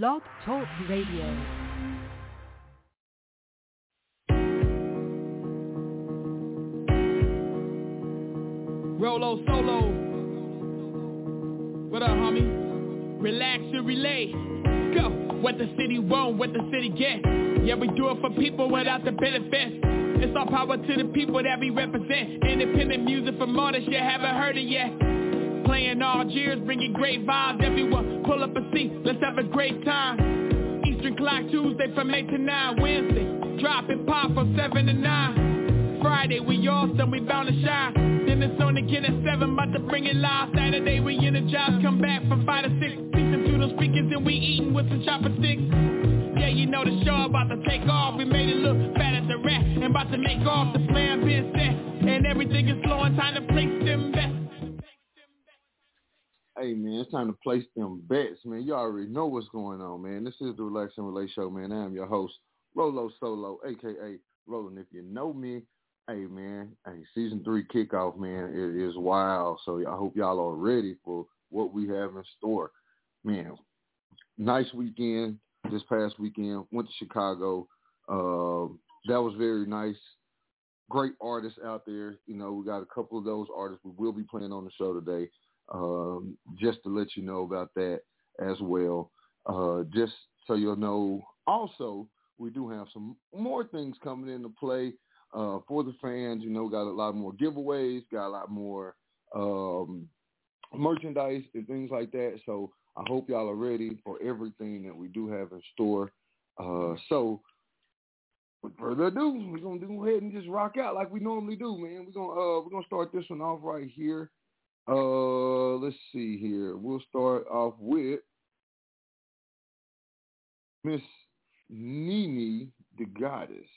Blog Talk Radio. Rolo solo. What up, homie? Relax and Relate. Go. What the city want, what the city get. Yeah, we do it for people without the benefits. It's all power to the people that we represent. Independent music from artists you haven't heard it yet. Playing all years, bringing great vibes. everywhere. pull up a seat. Let's have a great time. Eastern Clock Tuesday from 8 to 9. Wednesday, drop it pop from 7 to 9. Friday, we awesome, we bound to shine. Then it's on again at 7, about to bring it live. Saturday, we energize, come back from 5 to 6. Speaking through those speakers and we eating with some chopper sticks. Yeah, you know the show about to take off. We made it look fat as a rat and about to make off. The plan being set and everything is flowing. Time to place them bets. Hey man, it's time to place them bets, man. You already know what's going on, man. This is the Relax and Relate Show, man. I am your host, Rolo Solo, aka Roland. If you know me, hey man, hey, season three kickoff, man, it is wild. So I hope y'all are ready for what we have in store. Man, nice weekend this past weekend. Went to Chicago. Uh, that was very nice. Great artists out there. You know, we got a couple of those artists we will be playing on the show today. Um, just to let you know about that as well. Uh, just so you'll know. Also, we do have some more things coming into play uh, for the fans. You know, got a lot more giveaways, got a lot more um, merchandise and things like that. So I hope y'all are ready for everything that we do have in store. Uh, so with further ado, we're gonna go ahead and just rock out like we normally do, man. We're gonna uh, we're gonna start this one off right here. Uh, let's see here. We'll start off with Miss Nini, the Goddess.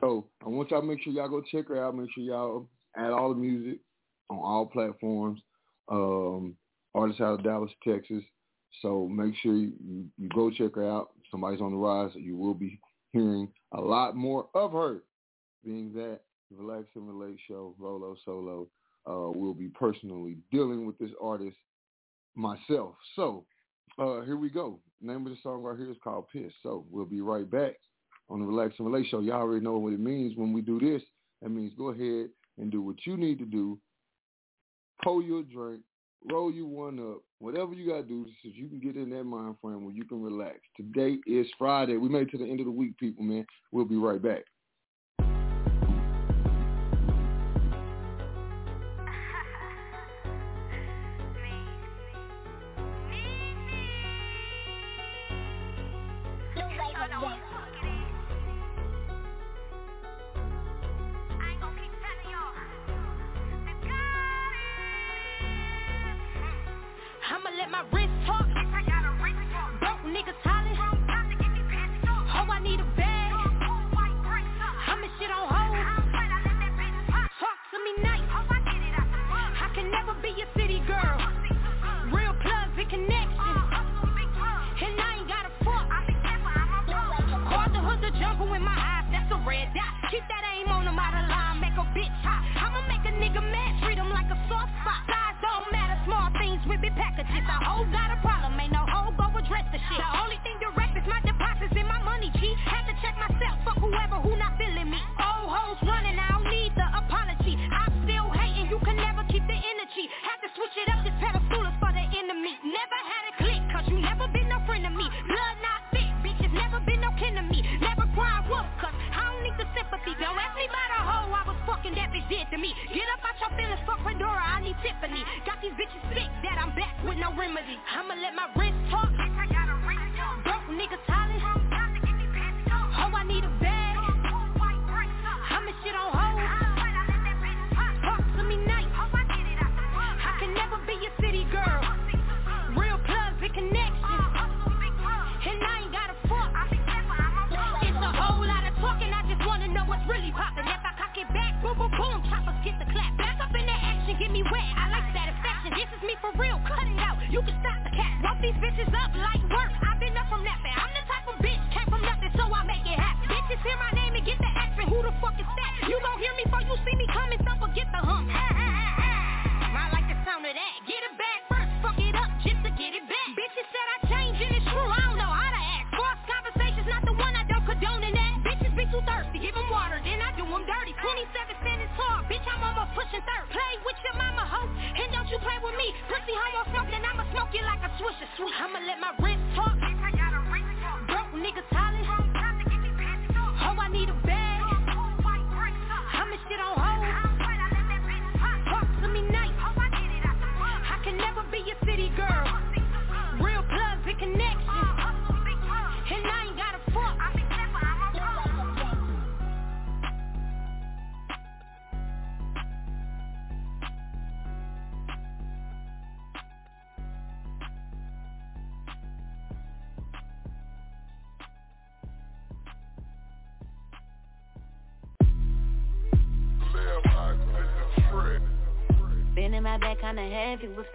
So I want y'all to make sure y'all go check her out. Make sure y'all add all the music on all platforms. Um, artist out of Dallas, Texas. So make sure you, you, go check her out. Somebody's on the rise. You will be hearing a lot more of her. Being that the Relax and Relate show, Rolo Solo, uh, will be personally dealing with this artist myself. So uh, here we go. name of the song right here is called Piss. So we'll be right back on the Relax and Relate show. Y'all already know what it means when we do this. That means go ahead and do what you need to do. Pour your drink, roll you one up, whatever you got to do so you can get in that mind frame where you can relax. Today is Friday. We made it to the end of the week, people, man. We'll be right back.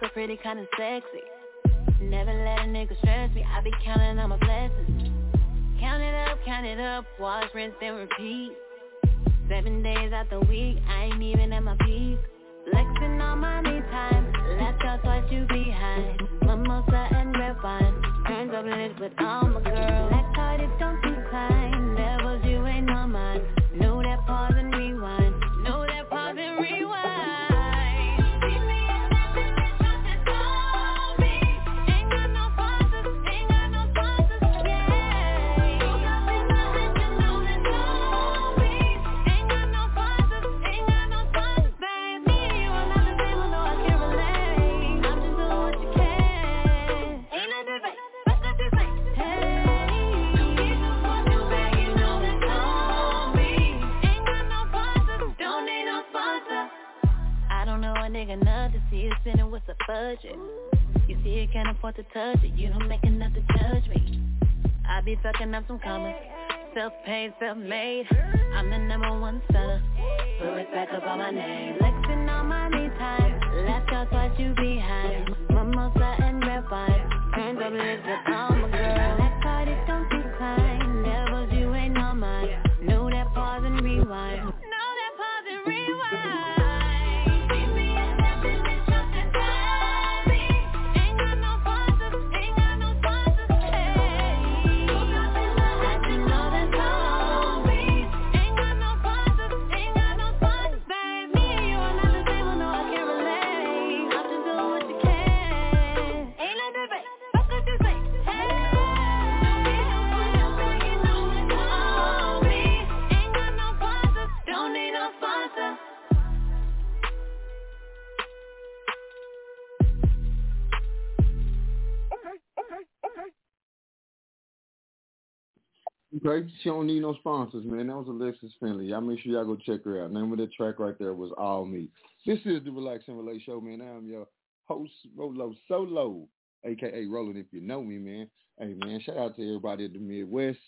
So pretty kinda Okay, she don't need no sponsors, man. That was Alexis Finely. Y'all make sure y'all go check her out. Name of that track right there was All Me. This is the Relax and Relate Show, man. I'm your host, Rolo Solo, aka Roland, if you know me, man. Hey, man, shout out to everybody at the Midwest.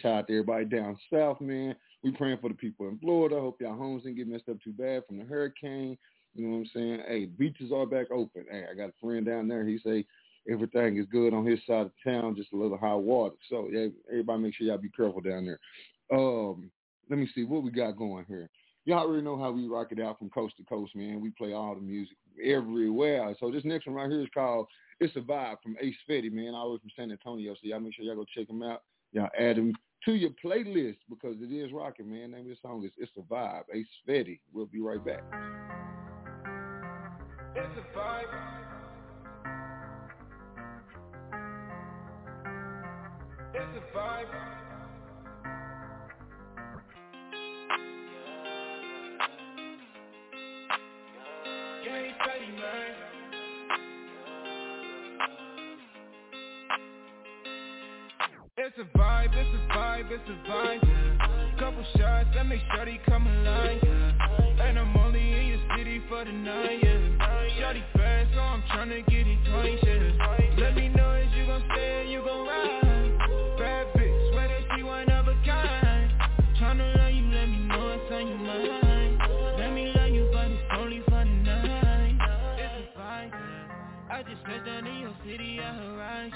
Shout out to everybody down south, man. We praying for the people in Florida. Hope y'all homes didn't get messed up too bad from the hurricane. You know what I'm saying? Hey, beaches are back open. Hey, I got a friend down there. He say everything is good on his side of town, just a little high water. So yeah, everybody make sure y'all be careful down there. Um, let me see what we got going here. Y'all already know how we rock it out from coast to coast, man. We play all the music everywhere. So this next one right here is called It's a Vibe from Ace Fetti, man. All the way from San Antonio. So y'all make sure y'all go check him out. Y'all add him to your playlist because it is rocking, man. Name of the song is It's a Vibe. Ace Fetti. We'll be right back. It's a vibe. It's a vibe. It's a vibe, it's a vibe, it's a vibe. Couple shots, that make Shorty come alive. And I'm only in your city for the night. Yeah. Shorty fast, so I'm tryna get it twice. Yeah. Let me know I just down in your city at Horizon.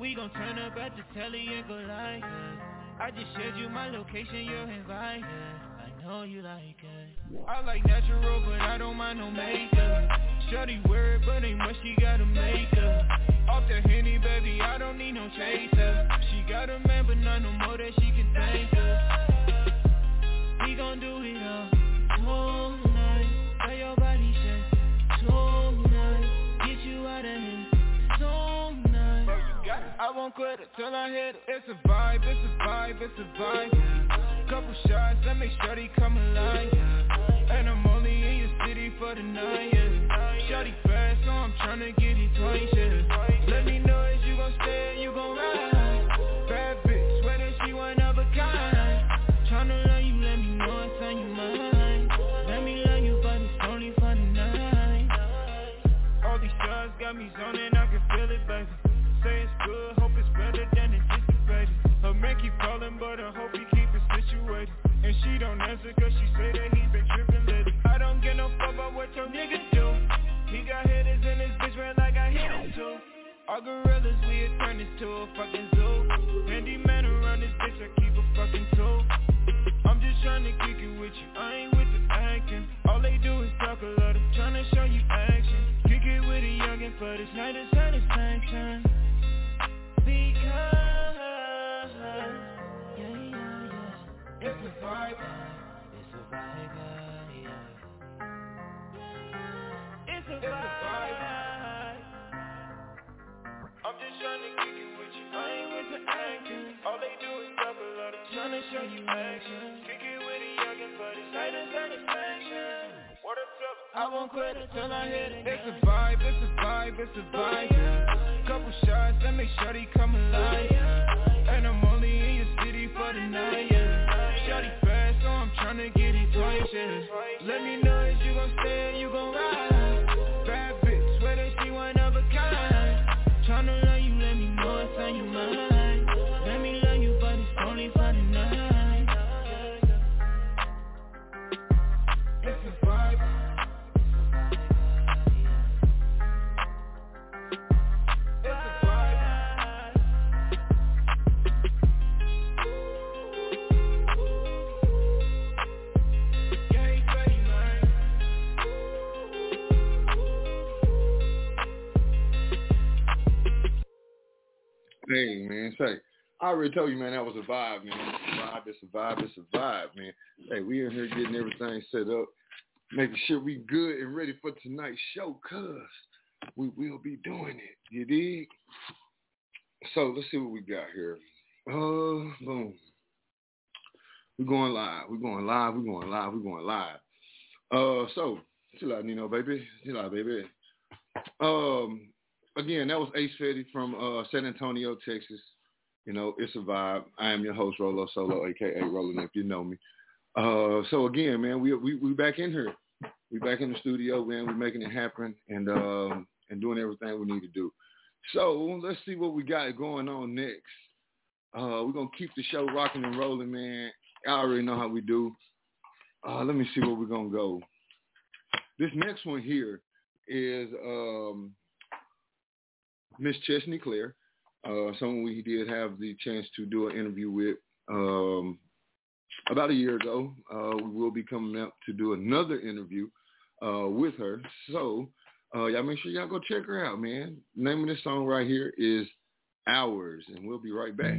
We gon' turn up at the telly and go live. yeah. I just shared you my location, you're invited. I know you like it. I like natural, but I don't mind no makeup. Shorty weird, but ain't much she gotta make up. Off the henny, baby, I don't need no chaser. She got a man, but not no more that she can thank her. We gon' do it all won't quit it till I hit it. It's a vibe, it's a vibe, it's a vibe. Yeah. Couple shots, let me shorty come alive. Yeah. And I'm only in your city for the night. Yeah. Shorty fast, so I'm tryna get it twice. Yeah. Answer cause she say that he been tripping lately. I don't get no fuck about what your nigga do. He got hitters in his bitch ran like I hit him too. All gorillas, we turned this to a fucking zoo. Handy man around this bitch, I keep a fucking tool. I'm just trying to kick Quit until I hit it. It's a vibe, it's a vibe, it's a vibe. Yeah. Couple shots, let me shorty come alive. Yeah. And I'm only in your city for the night. Yeah. Already told you, man, that was a vibe, man. Vibe, it's a vibe, it's a vibe, man. Hey, we in here getting everything set up, making sure we good and ready for tonight's show, cuz we will be doing it. You dig? So let's see what we got here. Uh boom. We're going live. We're going live. We're going live. We're going live. Uh so chill out, Nino, baby. Chill out, baby. Um again, that was Ace Fetti from uh, San Antonio, Texas. You know, it's a vibe. I am your host, Rolo Solo, aka Roland, if you know me. Uh, so again, man, we we we back in here. We back in the studio, man. We're making it happen and um and doing everything we need to do. So let's see what we got going on next. Uh, we're gonna keep the show rocking and rolling, man. I already know how we do. Uh, let me see where we're gonna go. This next one here is um, Miss Chesney Claire, uh, someone we did have the chance to do an interview with um, about a year ago. Uh, we will be coming up to do another interview uh, with her. So uh, y'all make sure y'all go check her out, man. Name of this song right here is Hours, and we'll be right back.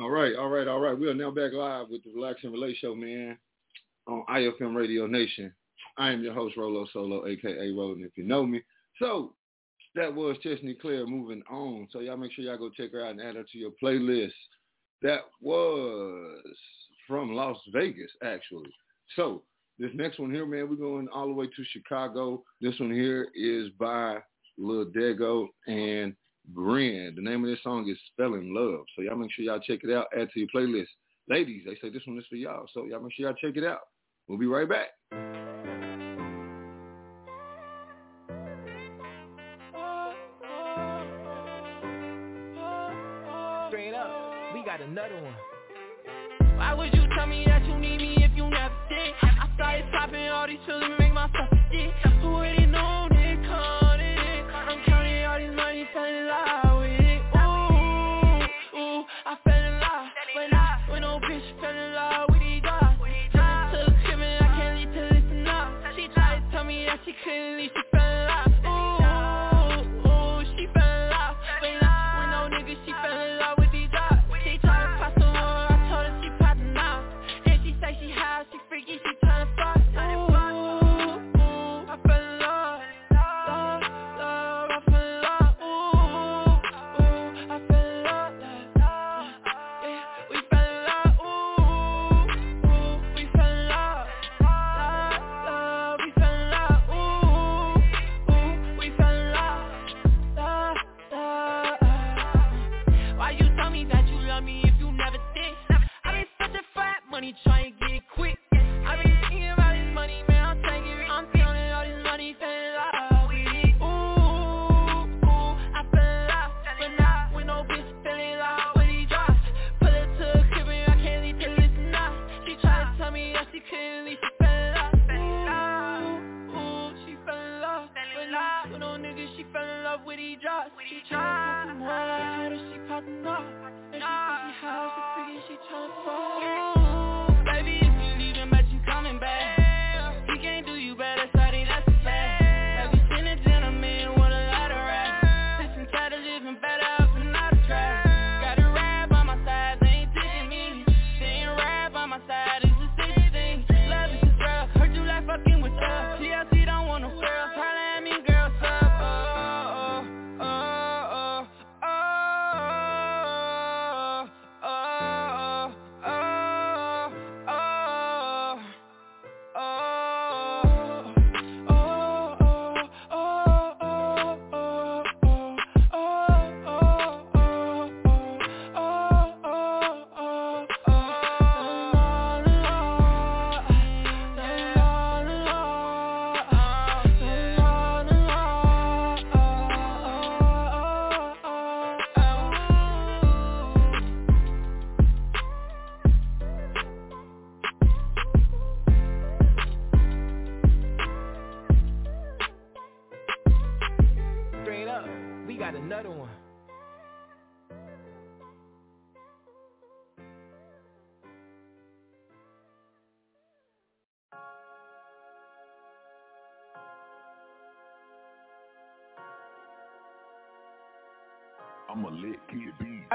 All right, all right, all right. We are now back live with the Relax and Relate Show, man, on IFM Radio Nation. I am your host, Rolo Solo, aka Roland, if you know me. So that was Chesney Claire moving on. So y'all make sure y'all go check her out and add her to your playlist. That was from Las Vegas, actually. So this next one here, man, we're going all the way to Chicago. This one here is by Lil Degoo and Bren. The name of this song is Spelling Love. So y'all make sure y'all check it out. Add to your playlist. Ladies, they say this one is for y'all. So y'all make sure y'all check it out. We'll be right back. Another one. Why would you tell me that you need me if you never did? I started popping all these and make myself a dick. Who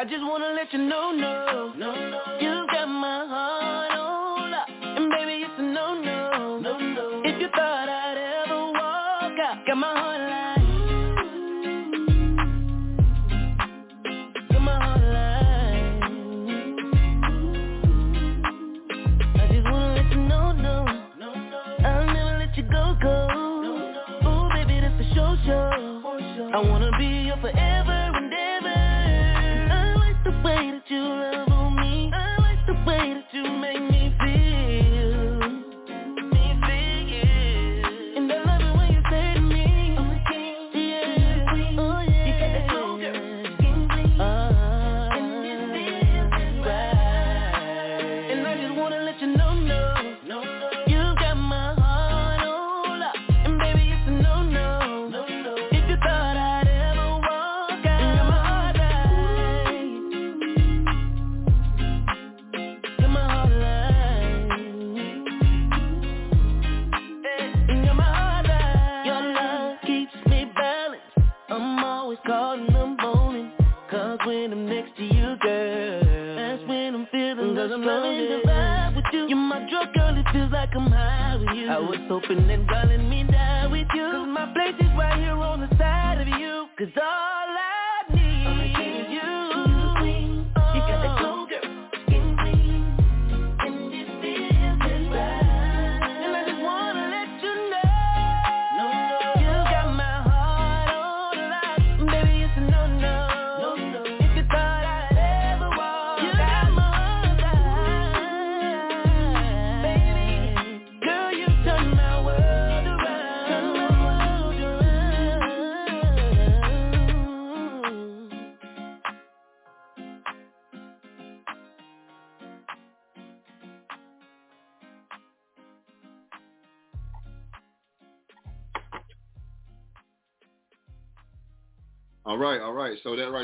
just wanna let you know, no, no, no. You got my heart on lock, and baby it's a no, no, no, no. If you thought I'd ever walk out, got my heart locked. Go, go. Ooh, baby, that's a show, show. I wanna be your forever.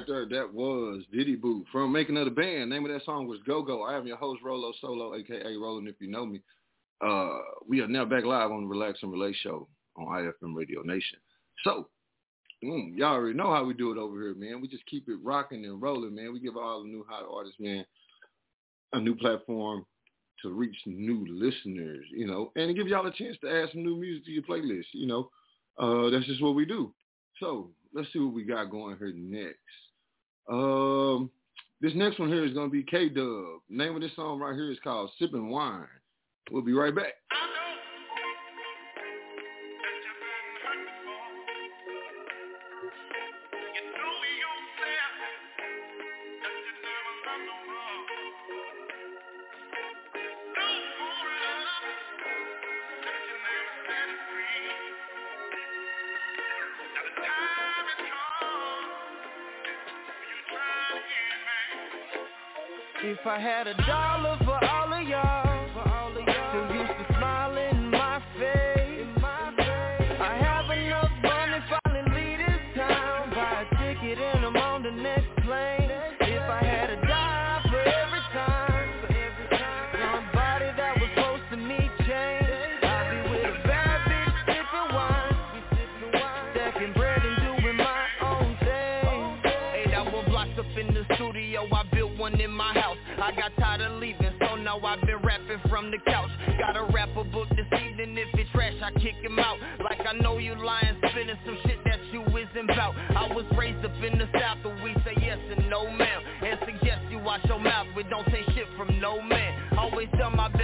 right there, that was DiDi Boo from Making Another Band. Name of that song was Go Go. I am your host, Rolo Solo, aka Roland. If you know me, uh, we are now back live on Relax and Relate Show on IFM Radio Nation. So, mm, y'all already know how we do it over here, man. We just keep it rocking and rolling, man. We give all the new hot artists, man, a new platform to reach new listeners, you know, and give y'all a chance to add some new music to your playlist, you know. Uh, that's just what we do. So let's see what we got going here next. Um, this next one here is gonna be KDubb. Name of this song right here is called Sipping Wine. We'll be right back. If I had a dollar for all of y'all, for all of y'all. still used to smile in my face. In my face. I have enough money, finally leave this town. Buy a ticket and I'm on the next plane. Next if I had a dime for every time, for every time. somebody that was close to me changed. I'd be with a bad bitch sipping wine, sipping stacking bread and doing my own thing. Eight hour blocks up in the studio, I built one in my house. I got tired of leaving, so now I've been rapping from the couch. Got a rapper book this evening, if it's trash, I kick him out. Like I know you lying, spinning some shit that you isn't bout. I was raised up in the south, where we say yes and no ma'am. And suggest you watch your mouth, but don't take shit from no man. Always done my best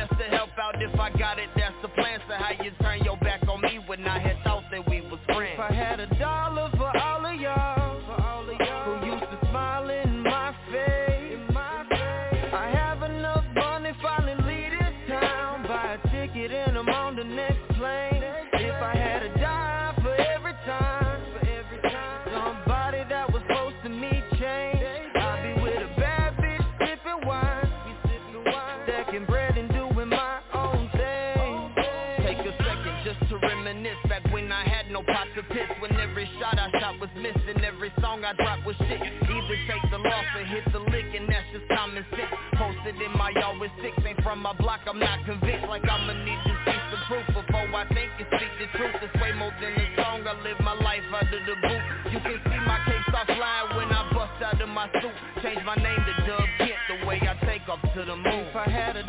I dropped was shit. Either take the loss or hit the lick And that's just common sense. Posted in my yard with six Ain't from my block, I'm not convinced. Like I'ma need to see some proof Before I think and speak the truth. It's way more than a song I live my life of the boot. You can see my case flying When I bust out of my suit. Change my name to Doug Kent The way I take off to the moon. If I had a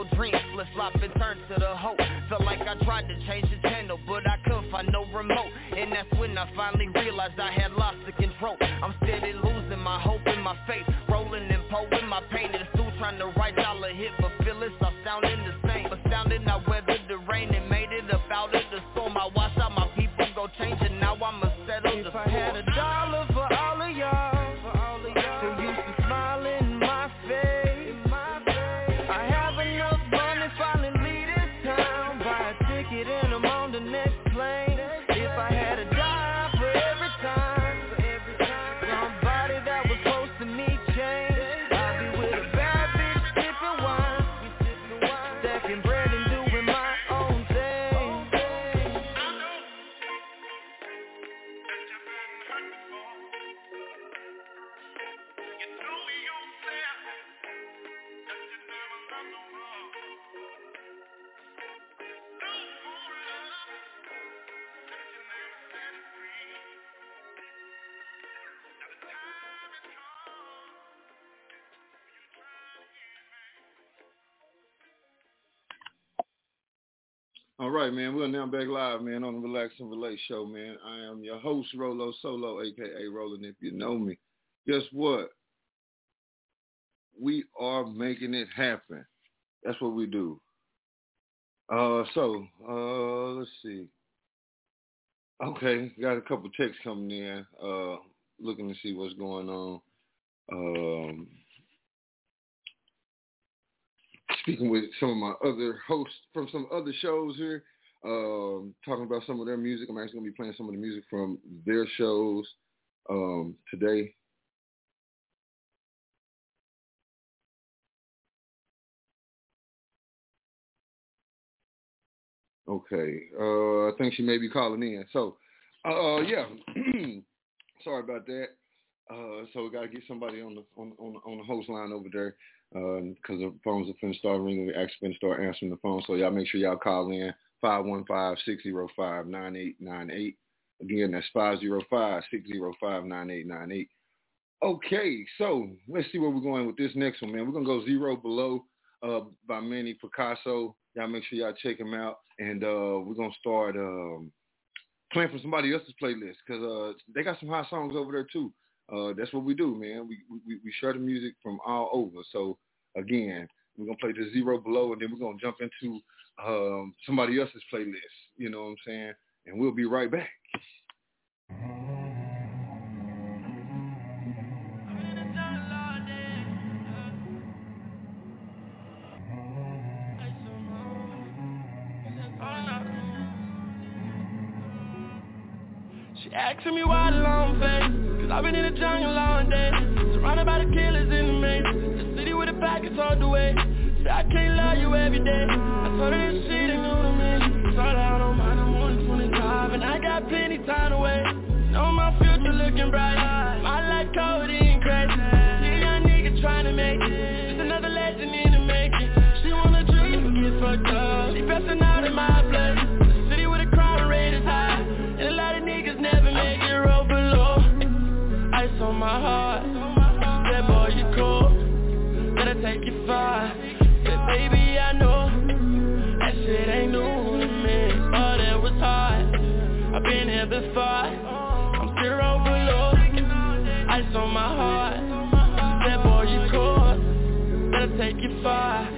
your dreams, flip flop and turn to the hoe. Felt like I tried to change the channel, but I couldn't find no remote. And that's when I finally realized I had lost the control. I'm All right, man. We're now back live, man, on the Relax and Relate show, man. I am your host, Rolo Solo, aka Roland. If you know me, guess what? We are making it happen. That's what we do. Uh, so uh, let's see. Okay, got a couple texts coming in. Uh, looking to see what's going on. Um, speaking with some of my other hosts from some other shows here, um, talking about some of their music. I'm actually gonna be playing some of the music from their shows um, today. Okay, uh, I think she may be calling in. So, uh, yeah, sorry about that. Uh, so we gotta get somebody on the on on, on the host line over there because the phones are finna start ringing. We actually finna start answering the phone. So y'all make sure y'all call in 515-605-9898. Again, that's 505-605-9898. Okay, so let's see where we're going with this next one, man. We're gonna go zero below uh, by Manny Picasso. Y'all make sure y'all check him out, and uh, we're gonna start um, playing from somebody else's playlist because uh, they got some hot songs over there too uh, that's what we do, man. We, we we share the music from all over. So again, we're gonna play the zero below, and then we're gonna jump into um, somebody else's playlist. You know what I'm saying? And we'll be right back. She asking me why the long face I've been in the jungle all day. Surrounded by the killers in the maze. The city with the packets all the way. Say I can't love you every day. I told her this shit ain't new to me Start out on mine, I'm 125 And I got plenty time to wait Know my future looking bright I'm zero below Ice on my heart. That boy you caught Gotta take you far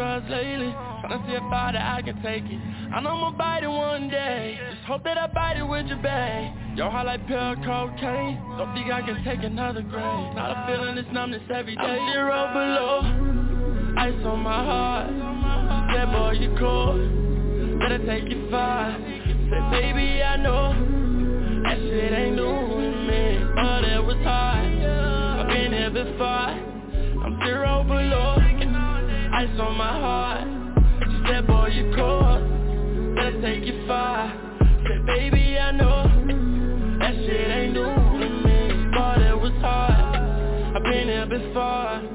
drugs lately. Tryna see if I that I can take it. I know I'ma bite it one day. Just hope that I bite it with you, babe Your heart like pure cocaine. Don't think I can take another grade. Not a feeling this numbness every day. I'm zero below Ice on my heart. That boy you cool. Gotta take it far Say baby I know That shit ain't new to me But it was hard I've been here before. I'm zero below Ice on my heart. She said boy you cool Gotta take you far. Say baby I know That shit ain't new to me. But it was hard. I've been here before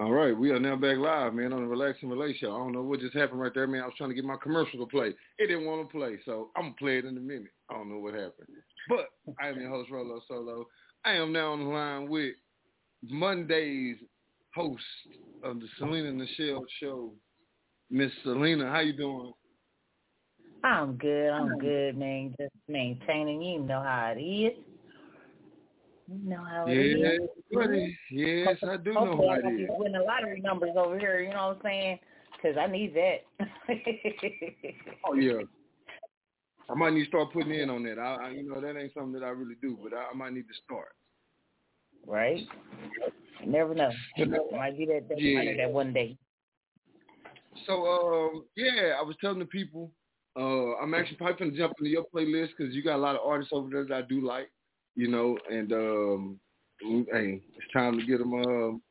All right, we are now back live, man, on the Relax and Relate show. I don't know what just happened right there, man. I was trying to get my commercial to play. It didn't want to play, so I'm gonna play it in a minute. I don't know what happened, but I am your host Rolo Solo. I am now on the line with Monday's host of the Selena Michelle show, Miss Selena. How you doing? I'm good. I'm good, man. Just maintaining. You know how it is. You know how it is. Yes, buddy. Yes, I do know how it is. winning lottery numbers over here. You know what I'm saying? Because I need that. Oh yeah. I might need to start putting in on that. I, I you know, that ain't something that I really do, but I, I might need to start. right? You never know. Might be that, that, Yeah. that one day. So, um, yeah, I was telling the people, uh, I'm actually probably to jump into your playlist because you got a lot of artists over there that I do like, you know, and um, hey, it's time to get them um,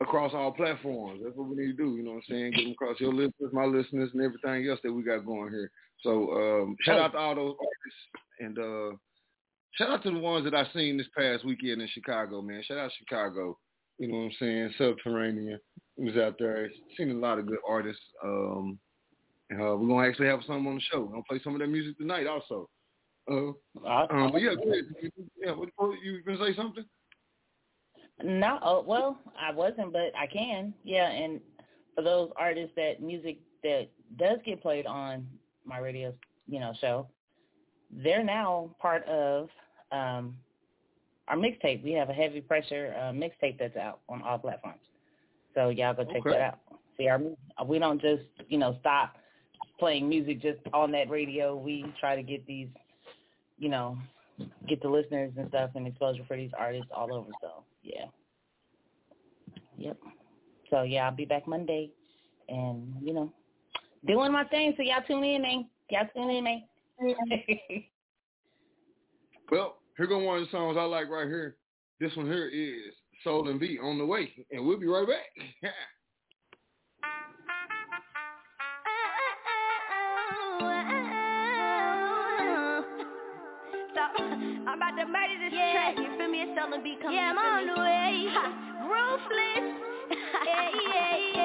across all platforms. That's what we need to do, you know what I'm saying? Get them across your listeners, my listeners, and everything else that we got going here. So, um, shout out to all those artists and uh, shout out to the ones that I seen this past weekend in Chicago, man. Shout out Chicago. You know what I'm saying? Subterranean was out there. Seen a lot of good artists. Um, uh, we're gonna actually have some on the show. We're gonna play some of their music tonight also. Uh, um, but yeah, go ahead. Yeah, what, what, you gonna say something? No, oh, well, I wasn't, but I can. Yeah, and for those artists that music that does get played on my radio, you know, show, they're now part of um our mixtape. We have a heavy pressure uh, mixtape that's out on all platforms. So y'all go check Okay. that out. See, our we don't just you know stop playing music just on that radio. We try to get these, you know, get the listeners and stuff and exposure for these artists all over. So yeah. Yep. So yeah, I'll be back Monday and, you know, doing my thing. So y'all tune in, man. Y'all tune in, man. well, here go one of the songs I like right here. This one here is Soul and Beat on the way. And we'll be right back. I'm about to murder this yeah. track. You feel me? It's coming. Yeah, I'm on the way. Ruthless. yeah, yeah, yeah.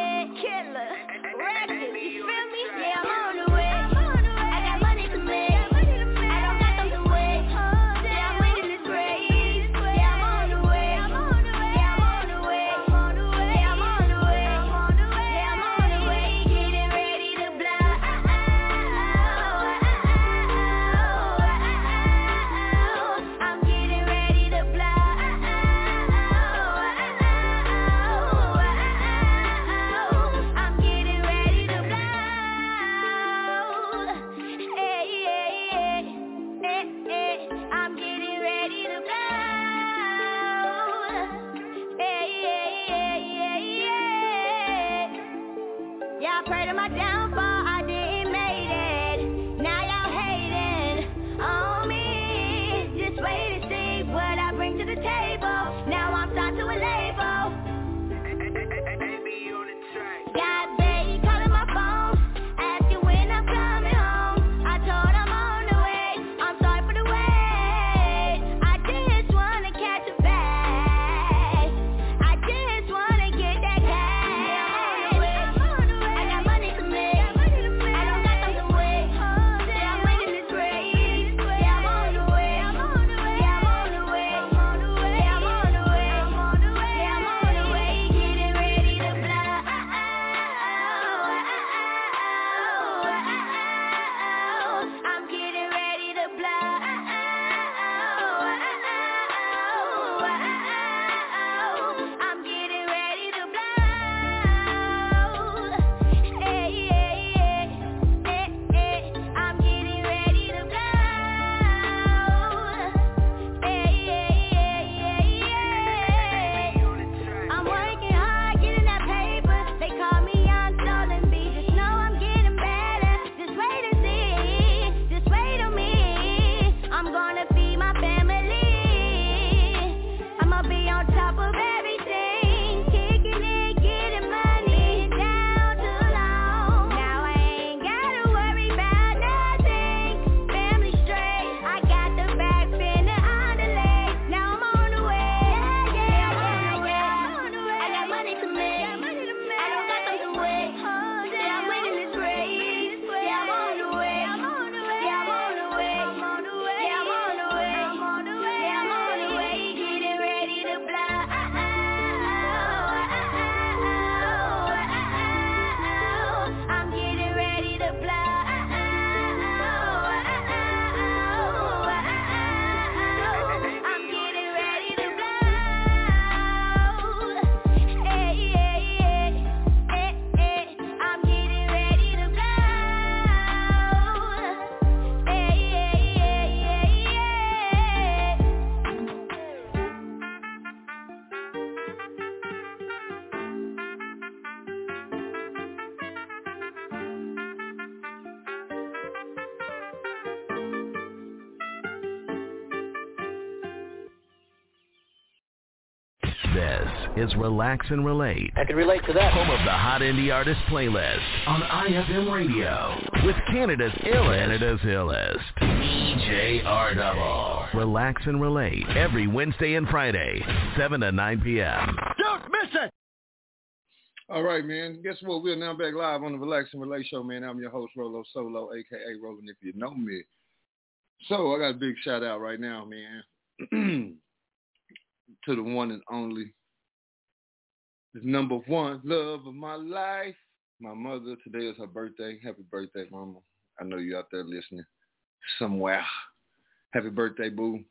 is Relax and Relate. I can relate to that. Home of the Hot Indie Artist playlist on IFM Radio with Canada's illest, Canada's illest, DJ R Relax and Relate every Wednesday and Friday, 7 to 9 p.m. Don't miss it! All right, man. Guess what? We're now back live on the Relax and Relate Show, man. I'm your host, Rolo Solo, a.k.a. Roland, if you know me. So I got a big shout out right now, man, to the one and only is number one love of my life. My mother, today is her birthday. Happy birthday, mama. I know you out there listening somewhere. Happy birthday, boo.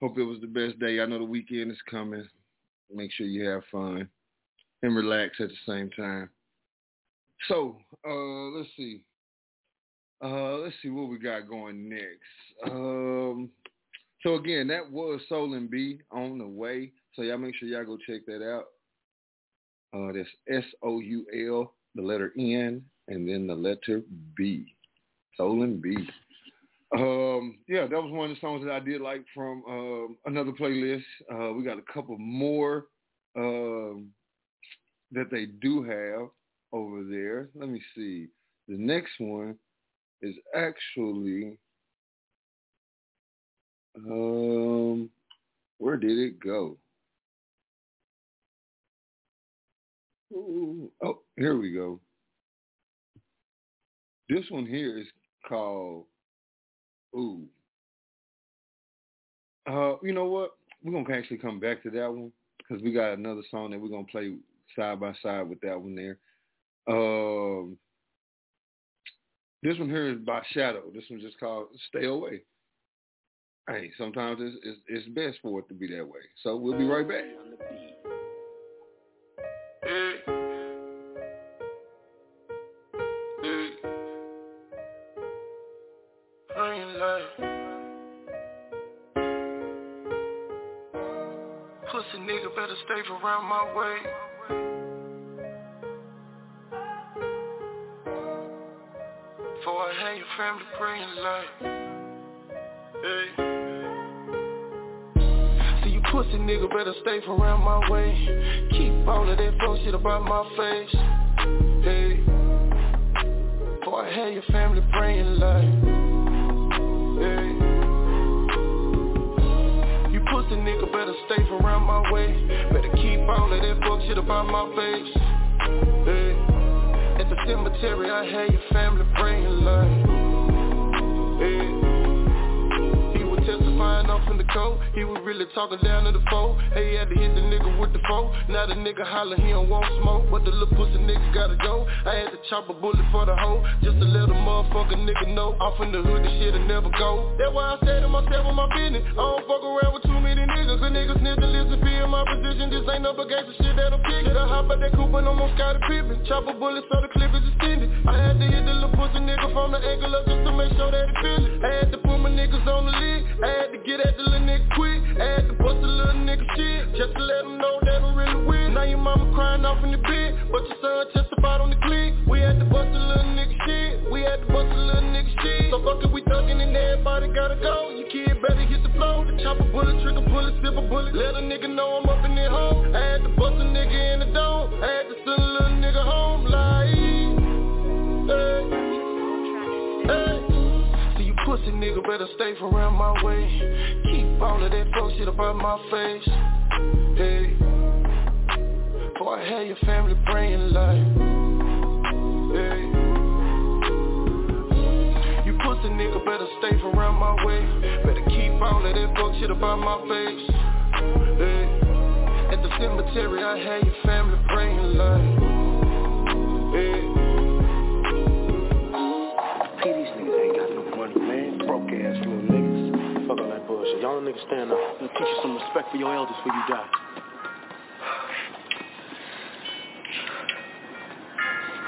Hope it was the best day. I know the weekend is coming. Make sure you have fun and relax at the same time. So, uh, let's see. Uh, let's see what we got going next. Um, so again, that was Souln B on the way. So y'all make sure y'all go check that out. Uh, that's S-O-U-L, the letter N, and then the letter B. Souln B. Um, yeah, that was one of the songs that I did like from um, another playlist. Uh, we got a couple more um, that they do have over there. Let me see. The next one is actually, um, where did it go? Oh, here we go. This one here is called Ooh. Uh, you know what? We're gonna actually come back to that one because we got another song that we're gonna play side by side with that one there. Um, this one here is by Shadow. This one's just called "Stay Away." Hey, sometimes it's, it's, it's best for it to be that way. So we'll be right back. Better stay around my way. Before I have your family praying like, hey. Pussy nigga better stay around my way. Keep all of that fuck shit about my face. Hey. Before I have your family praying like, stay around my way. Better keep all of that fuck shit about my face. Hey. At the cemetery, I had your family praying like, hey. He was testifying off in the cold. He was really talking down to the foe. Hey, he had to hit the nigga with the foe. Now the nigga holler, he don't want smoke. But the little pussy nigga gotta go. I had to chop a bullet for the hoe. Just to let a motherfucker nigga know. Off in the hood, the shit'll never go. That's why I say to myself in my business. I don't fuck around with too many niggas. Niggas need to listen, feel my position. This ain't no gangsta shit that'll pick. Shit, I hop out that coupe and almost got a pippin'. Chop a bullet so the clip is extended. I had to hit the little pussy nigga from the angle up just to make sure that he feel it. I had to put my niggas on the lid. I had to get at the little nigga quick. I had to bust a little nigga shit. Just to let him know that I'm really with. Now your mama crying off in the bed. But your son testified on the clip. We had to bust a little nigga shit. We had to bust a little nigga shit. So fuck it, we thuggin' and everybody gotta go. Better hit the floor. Bullet, trigger bullet, a bullet. Let a nigga know I'm up in their home. I had to bust a nigga in the dome. I had to send a little nigga home like, hey, hey. See you pussy nigga better stay around my way. Keep all of that fuck shit about my face. Hey. Before I had your family praying like, hey. You pussy nigga better stay around my way. Better keep all of that fuck shit about my face. Hey. At the cemetery, I had your family praying like, hey. See these niggas ain't got no money, man. Broke ass little niggas. Fuck all that bullshit. Y'all niggas stand up. I'm gonna teach you some respect for your elders before you die.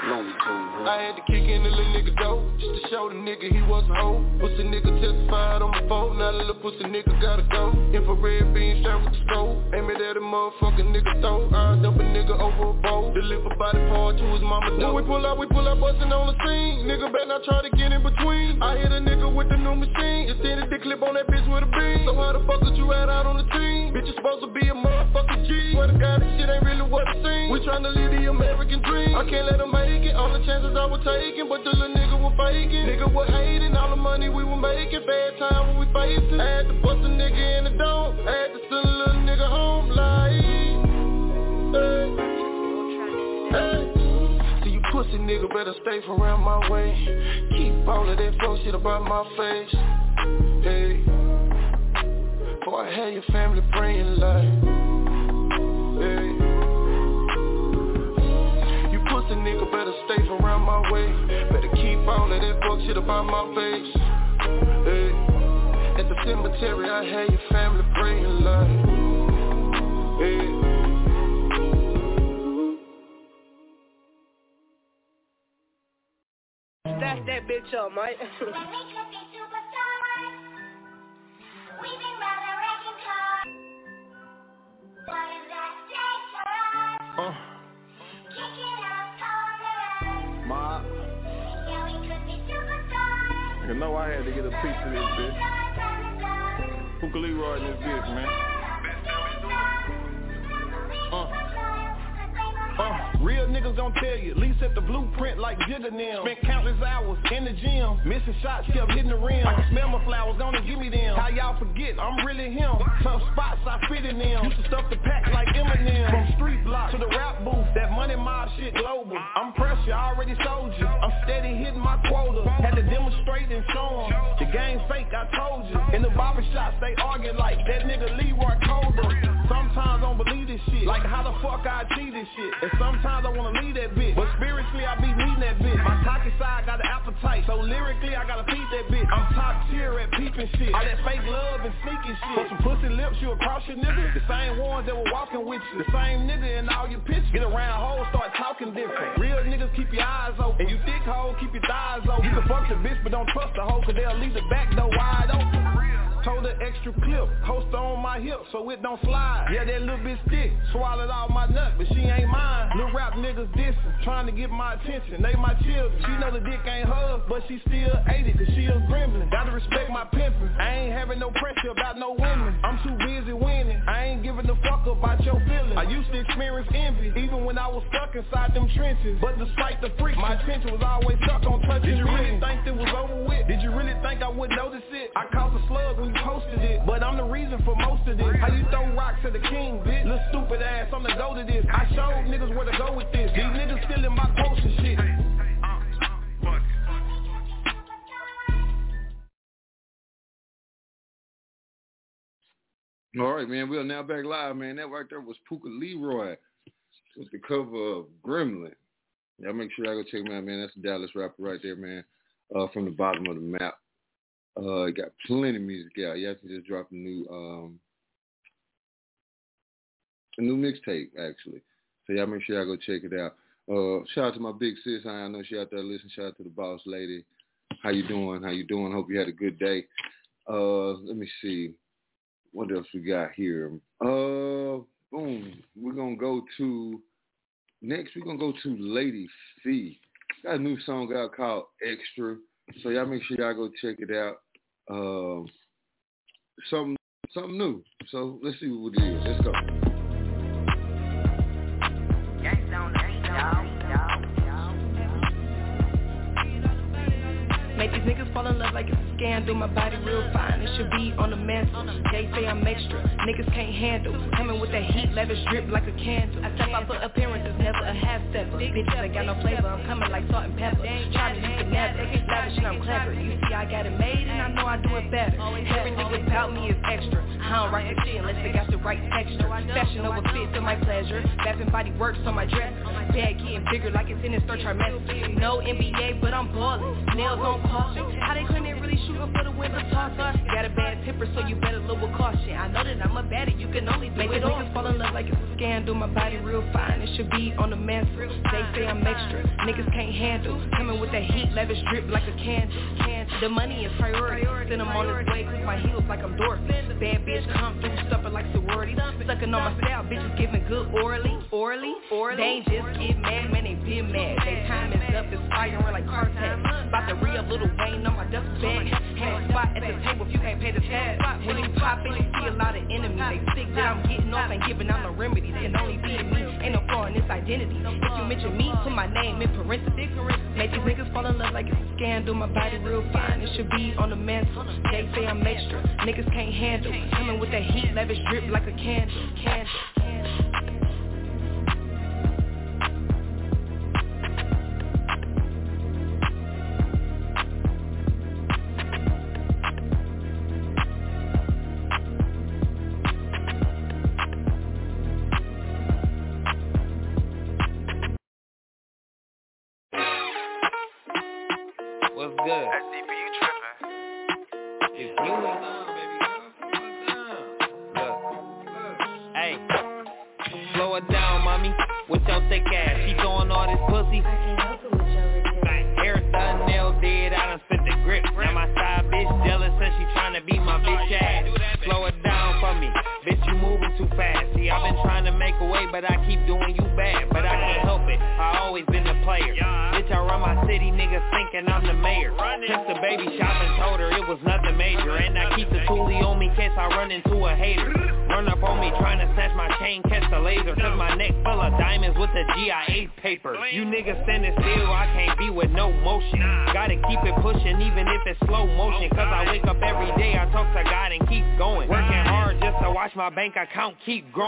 Lonely tune, I had to kick in the little nigga door Just to show the nigga he was a hoe. Pussy nigga testified on my phone. Now the little pussy nigga gotta go. Infrared beam shot with the scope. Aim it at a motherfucking nigga throat. I dump a nigga over a bowl. Deliver body part to his mama door When we pull out, we pull out bustin' on the scene. Nigga better not try to get in between. I hit a nigga with the new machine. Extended the clip on that bitch with a beam. So how the fuck did you add out on the team? Bitch, you supposed to be a motherfucking G. Swear to God, this shit ain't really what it seems. We tryna live the American dream. I can't let them make it. All the chances I was taking But the little nigga was faking. Nigga was hating All the money we were making. Bad time when we facing. I had to bust a nigga in the dome. I had to send a little nigga home like hey, hey. Pussy nigga better stay around my way. Keep all of that fuck shit about my face. Hey. Before I had your family praying like Hey pussy nigga better stay around my way Better keep all of that fuck shit about my face hey. At the cemetery I had your family praying like hey. Stack that bitch up, mate. Uh. You know I had to get a piece of this bitch. Who Puka Leroy in this bitch, man. Uh. Uh, real niggas gon' tell you, lease at the blueprint like Jigga now. Spent countless hours in the gym, missing shots, kept hitting the rim. I can smell my flowers, gonna give me them. How y'all forget, I'm really him. Tough spots, I fit in them. Used to stuff the pack like Eminem. From street block to the rap booth, that money mob shit global. I'm pressure, I already sold you. I'm steady hitting my quota. Had to demonstrate and show 'em. The game fake, I told you. In the barber shops, they arguing like that nigga Leroy Colder. Sometimes I don't believe this shit. Like how the fuck I achieve this shit. And sometimes I wanna leave that bitch. But spiritually I be needing that bitch. My cocky side got an appetite. So lyrically I gotta feed that bitch. I'm top tier at peeping shit. All that fake love and sneaking shit. Put some pussy lips, you across your nigga. The same ones that were walking with you. The same nigga in all your pictures. Get around hoes, start talking different. Real niggas keep your eyes open. And you thick hoes, keep your thighs open. You can fuck the bitch, but don't trust the hoe, cause they'll leave the back door wide open. Told her extra clip, holster on my hip so it don't slide. Yeah, that little bitch thick, swallowed all my nut, but she ain't mine. Little rap niggas dissing, trying to get my attention. They my children. She know the dick ain't hers, but she still ate it, cause she a gremlin. Gotta respect my pimpin'. I ain't having no pressure about no women. I'm too busy winning. I ain't giving a fuck about your feelings. I used to experience envy, even when I was stuck inside them trenches. But despite the freak, my attention was always stuck on touching Did you really think it was over with? Did you really think I would notice it? I caught the slug when posted it, but I'm the reason for most of this. How you throw rocks at the king, bitch? Little stupid ass, I'm the go to this. I showed niggas where to go with this. These niggas my post and shit. All right, man. We are now back live, man. That right there was Puka Leroy with the cover of Gremlin. Y'all make sure y'all go check him out, man. That's a Dallas rapper right there, man. Uh, from the bottom of the map. Uh, got plenty of music out. He actually just dropped a new um, a new mixtape actually. So y'all make sure y'all go check it out. Uh, shout out to my big sis. I know she out there listening. Shout out to the boss lady. How you doing? How you doing? Hope you had a good day. Uh, let me see. What else we got here? Uh, boom. We're gonna go to next. We're gonna go to Lady Fe. Got a new song out called Extra. So y'all make sure y'all go check it out. Um, something something new. So let's see what it is. Let's go. A scandal. My body real fine, it should be on the mantle. They say I'm extra, niggas can't handle. Coming with that heat, lavish drip like a candle. I step out for appearances, never a half stepper. Bitches ain't got no flavor, I'm coming like salt and pepper. Try to use never, lavish and I'm clever. You see, I got it made and I know I do it better. Everything about me is extra. I don't write the shit unless they got the right texture. Fashion over fit to my pleasure. Bath body works on my dress. Bag getting bigger like it's in its third trimester. No NBA, but I'm ballin'. Nails on caution. How they couldn't really shoot up for the? Got a bad temper, so you better caution. I know that I'm a baddie, you can only do Make it all. niggas fall in love like it's a scandal. My body real fine, it should be on the mantle. They say I'm extra, niggas can't handle. Coming with that heat, lavish drip like a candle. The money is priority. Send them on his way, click my heels like I'm Dorothy. Bad bitch come through, stuffing like sorority. Sucking on my style, bitches giving good orally, orally, orally. They ain't just get mad, man, they been mad. They time is up, it's firing like car tax. About to re-up Little Wayne on my duffel bag. Spot at the table if you can't pay the tab. When you pop it, you see a lot of enemies. They sick that I'm getting off and giving out no remedies. Can only be me, ain't no flaw in this identity. If you mention me, put my name in parentheses. Make these niggas fall in love like it's a scandal. My body real fine, it should be on the mantle. They say I'm extra, niggas can't handle. Coming with that heat, lavish drip like a candle. Candle. Keep growing.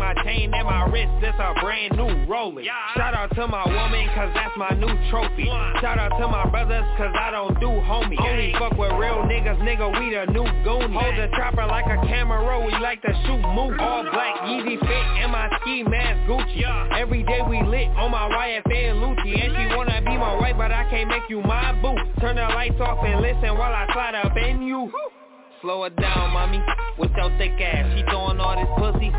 My chain and my wrist, this a brand new rolling. Shout out to my woman, cause that's my new trophy. Shout out to my brothers, cause I don't do homie. Only fuck with real niggas, nigga, we the new goonies. Hold the chopper like a camera, we like to shoot movies. All black, Yeezy fit, and my ski mask Gucci. Every day we lit on my YFN Lucci. And she wanna be my wife, but I can't make you my boo. Turn the lights off and listen while I slide up in you. Slow it down, mommy, with your thick ass. She throwing all this pussy.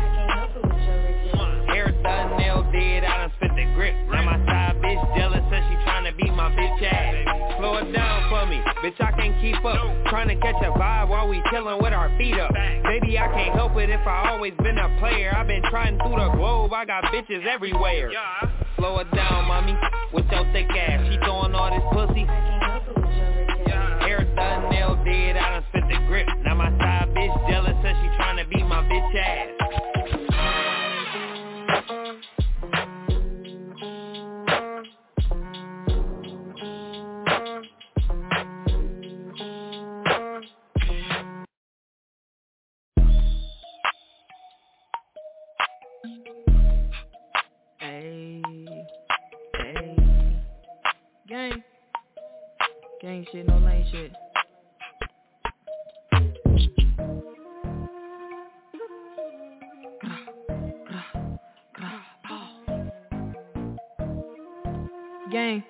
Done, nail dead, I done spit the grip. Now my side bitch jealous, says she tryna be my bitch ass. Slow it down for me, bitch I can't keep up. Tryna catch a vibe while we chillin' with our feet up. Baby I can't help it if I always been a player. I've been trying through the globe, I got bitches everywhere. Slow it down, mommy, with your thick ass. She throwing all this pussy. Hair done, nail dead, I done spit the grip. Now my side bitch jealous, says she tryna be my bitch ass. Gang, shit, no lane shit. Gang.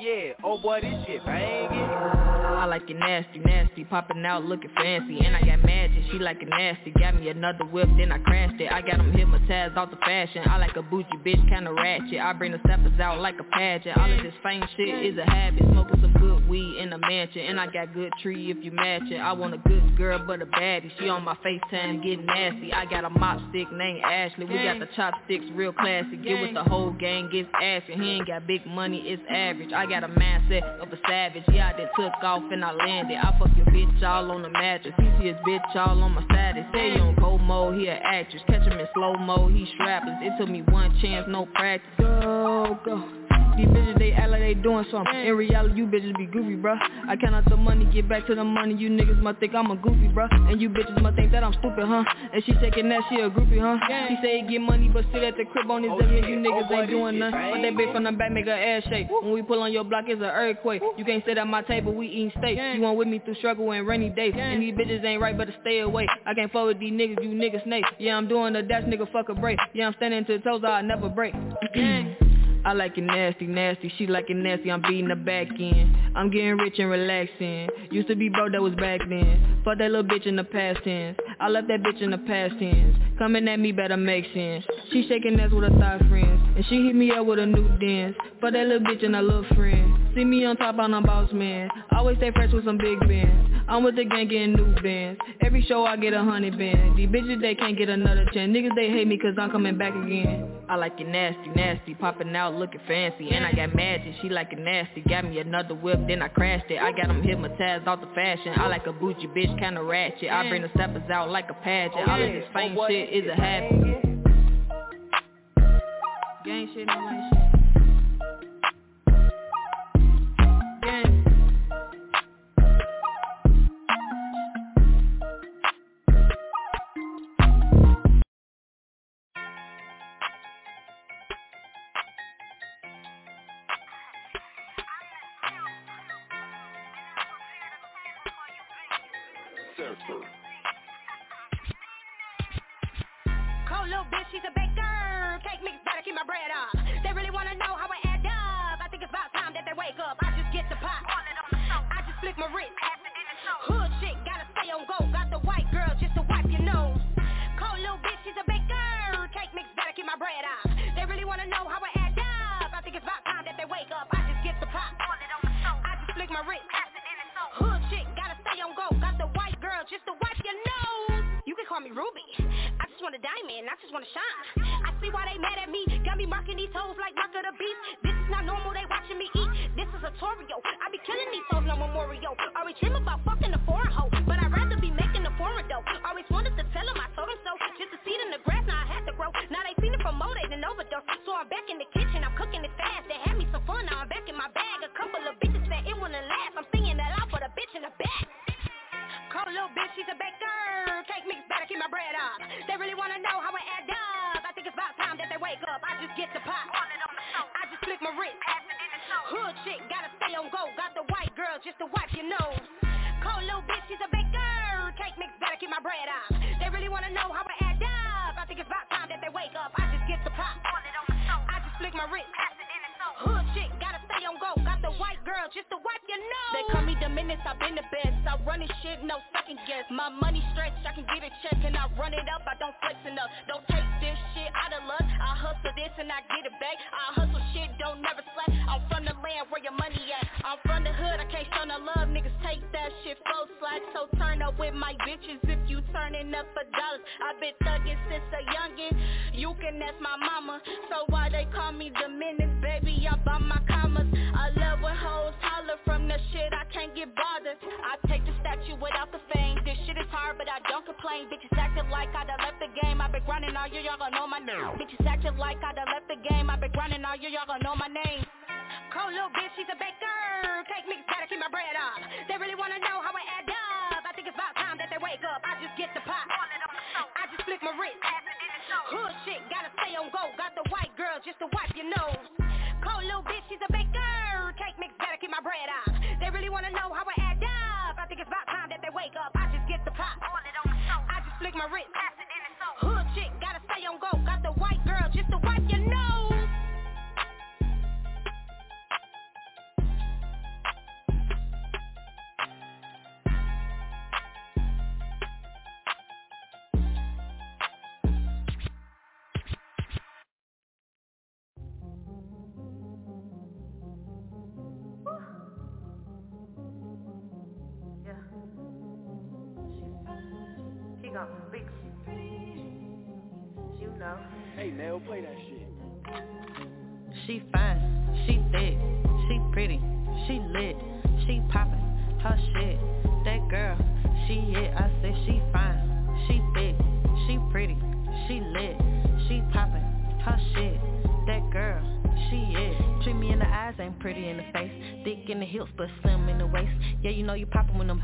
Yeah, oh boy, this shit banging. I like it nasty, nasty, popping out looking fancy And I got magic, she like it nasty Got me another whip, then I crashed it I got them hypnotized off the fashion I like a bougie bitch, kinda ratchet I bring the steppers out like a pageant All of this fame shit is a habit Smoking some good weed in a mansion And I got good tree if you match it I want a good girl but a baddie She on my FaceTime getting nasty I got a mop stick named Ashley We got the chopsticks real classy Get with the whole gang, gets ashy He ain't got big money, it's average I got a mindset of a savage. Yeah, I done took off and I landed. I fuck your bitch all on the mattress. He see his bitch all on my status. Say on cold mode, he a actress. Catch him in slow mo, he strapless. It took me one chance, no practice. Go, go these bitches, they act like they doing something. In reality, you bitches be goofy, bruh. I count out the money, get back to the money. You niggas must think I'm a goofy, bruh. And you bitches must think that I'm stupid, huh? And she taking that, she a groupie, huh? She say he get money, but sit at the crib on his oh, yeah. You niggas oh, ain't doing nothing. But that bitch from the back make her ass shake. When we pull on your block, it's an earthquake. You can't sit at my table, we eating steak. You want with me through struggle and rainy days. And these bitches ain't right, better stay away. I can't fuck with these niggas, you niggas snakes Yeah, I'm doing the dash, nigga, fuck a break. Yeah, I'm standing to the toes, I'll never break I like it nasty, nasty, she like it nasty, I'm beating the back end. I'm getting rich and relaxing. Used to be bro, that was back then. Fuck that little bitch in the past tense. I left that bitch in the past tense. Coming at me better make sense. She shaking ass with her thigh friends. And she hit me up with a new dance. Fuck that little bitch and her little friend See me on top, I'm a boss man. Always stay fresh with some big bands. I'm with the gang getting new bands. Every show I get a hundred bands These bitches, they can't get another chance. Niggas, they hate me cause I'm coming back again. I like it nasty, nasty, popping out looking fancy. And I got magic, she like it nasty. Got me another whip, then I crashed it. I got them hypnotized off the fashion. I like a bougie bitch, kinda ratchet. I bring the steppers out like a pageant. All of this fame oh, shit is a habit. Gang shit, no lame shit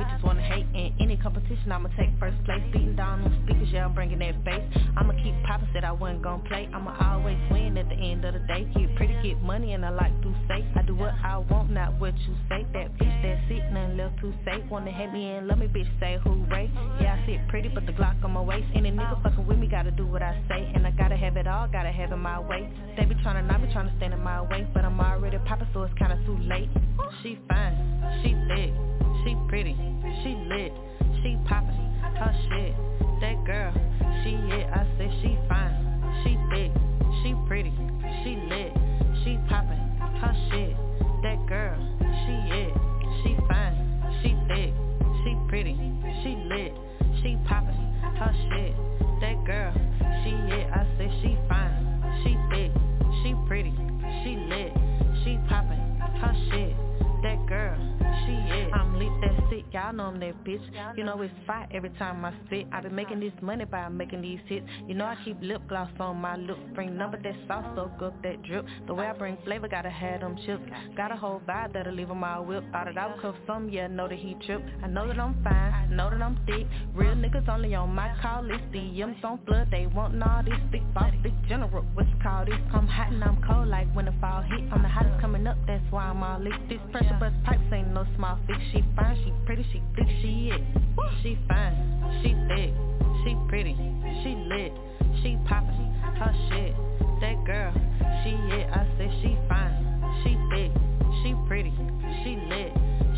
bitches wanna hate. In any competition, I'ma take first place. Beating down them speakers, yeah, I'm bringing that bass. I'ma keep poppin', said I wasn't gon' play. I'ma always win at the end of the day. Get pretty, get money, and I like to say. I do what I want, not what you say. That bitch, that's it, nothing left to say. Wanna hate me and love me, bitch, say hooray. Yeah, I sit pretty, but the Glock on my waist. Any nigga fucking with me, gotta do what I say. And I gotta have it all, gotta have it my way. They be tryna, not be tryna stand in my way. But I'm already poppin', so it's kinda too late. She fine, she thick, she pretty, she lit, she poppin', her shit. That girl, she it. I said she fine, she thick, she pretty, she lit, she poppin', her shit. That girl, she it. She fine, she thick, she pretty, she lit, she poppin', her shit. That girl, Y'all know I'm that bitch. You know it's fight every time I spit. I been making this money by making these hits. You know I keep lip gloss on my lips. Bring number that sauce, soak up that drip. The way I bring flavor, gotta have them chips. Got a whole vibe that'll leave 'em all whip. Thought it I would cuff some, yeah, know that he trip. I know that I'm fine, I know that I'm thick. Real niggas only on my call list. DMs on flood, they want all this big boss, big general. What you call this? I'm hot and I'm cold like when the fall hit. I'm the hottest coming up, that's why I'm all lit. This pressure bust pipes ain't no small fix. She fine, she pretty, she thick, she it. She fine, she thick, she pretty, she lit, she poppin', her shit. That girl, she it. I said she fine, she thick, she pretty, she lit,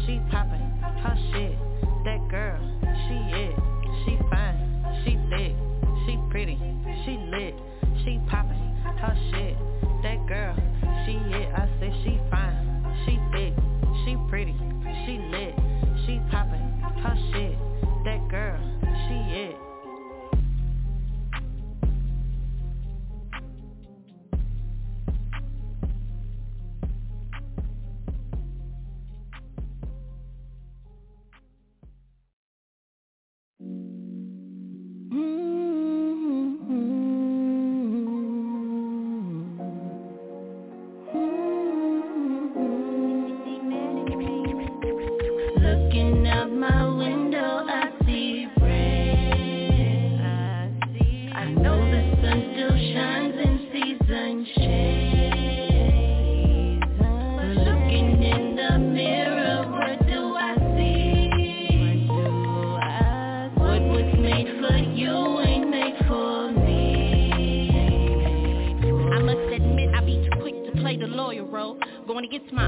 she poppin', her shit. That girl, she it. She fine, she thick, she pretty, she lit, she poppin', her shit.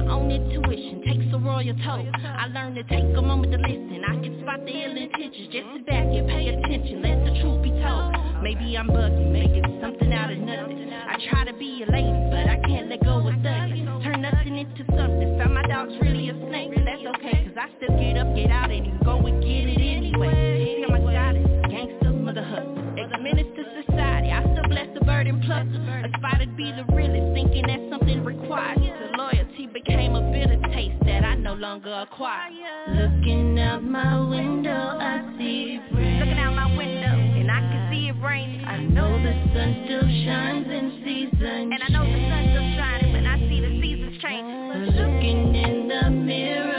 my own intuition Takes a royal toll. I learned to take a moment to listen. I can spot the ill intentions. Just sit back and pay attention. Let the truth be told. Maybe I'm bugging. Making something out of nothing. I try to be a lady But I can't let go of thugging Turn nothing into something. Found my dog's really a snake. nigga acquire. Looking out my window, I see rain. Looking out my window, and I can see it rain. I know the sun still shines in season. And I know the sun still shining, but I see the seasons changing. Looking in the mirror.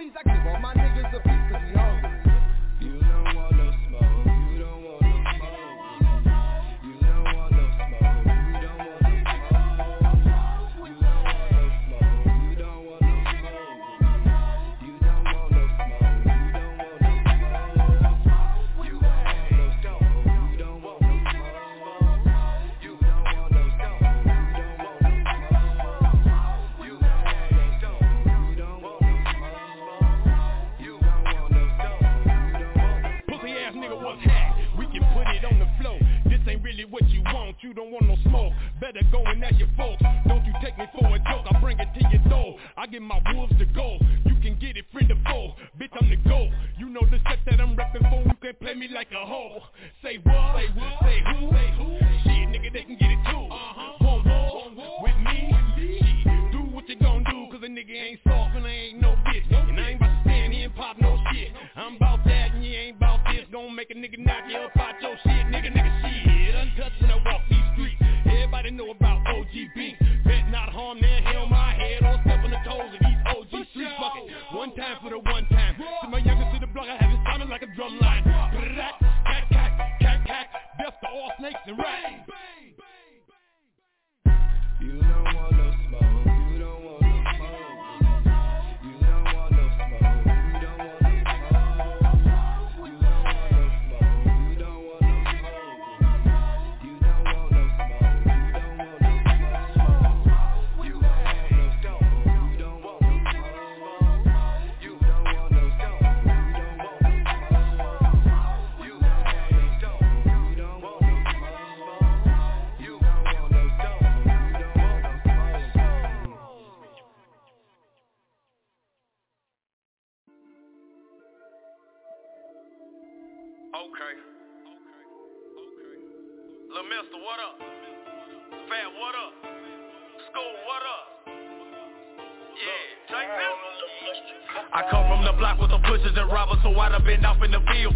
means I give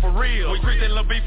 for real. We treating Lil Beef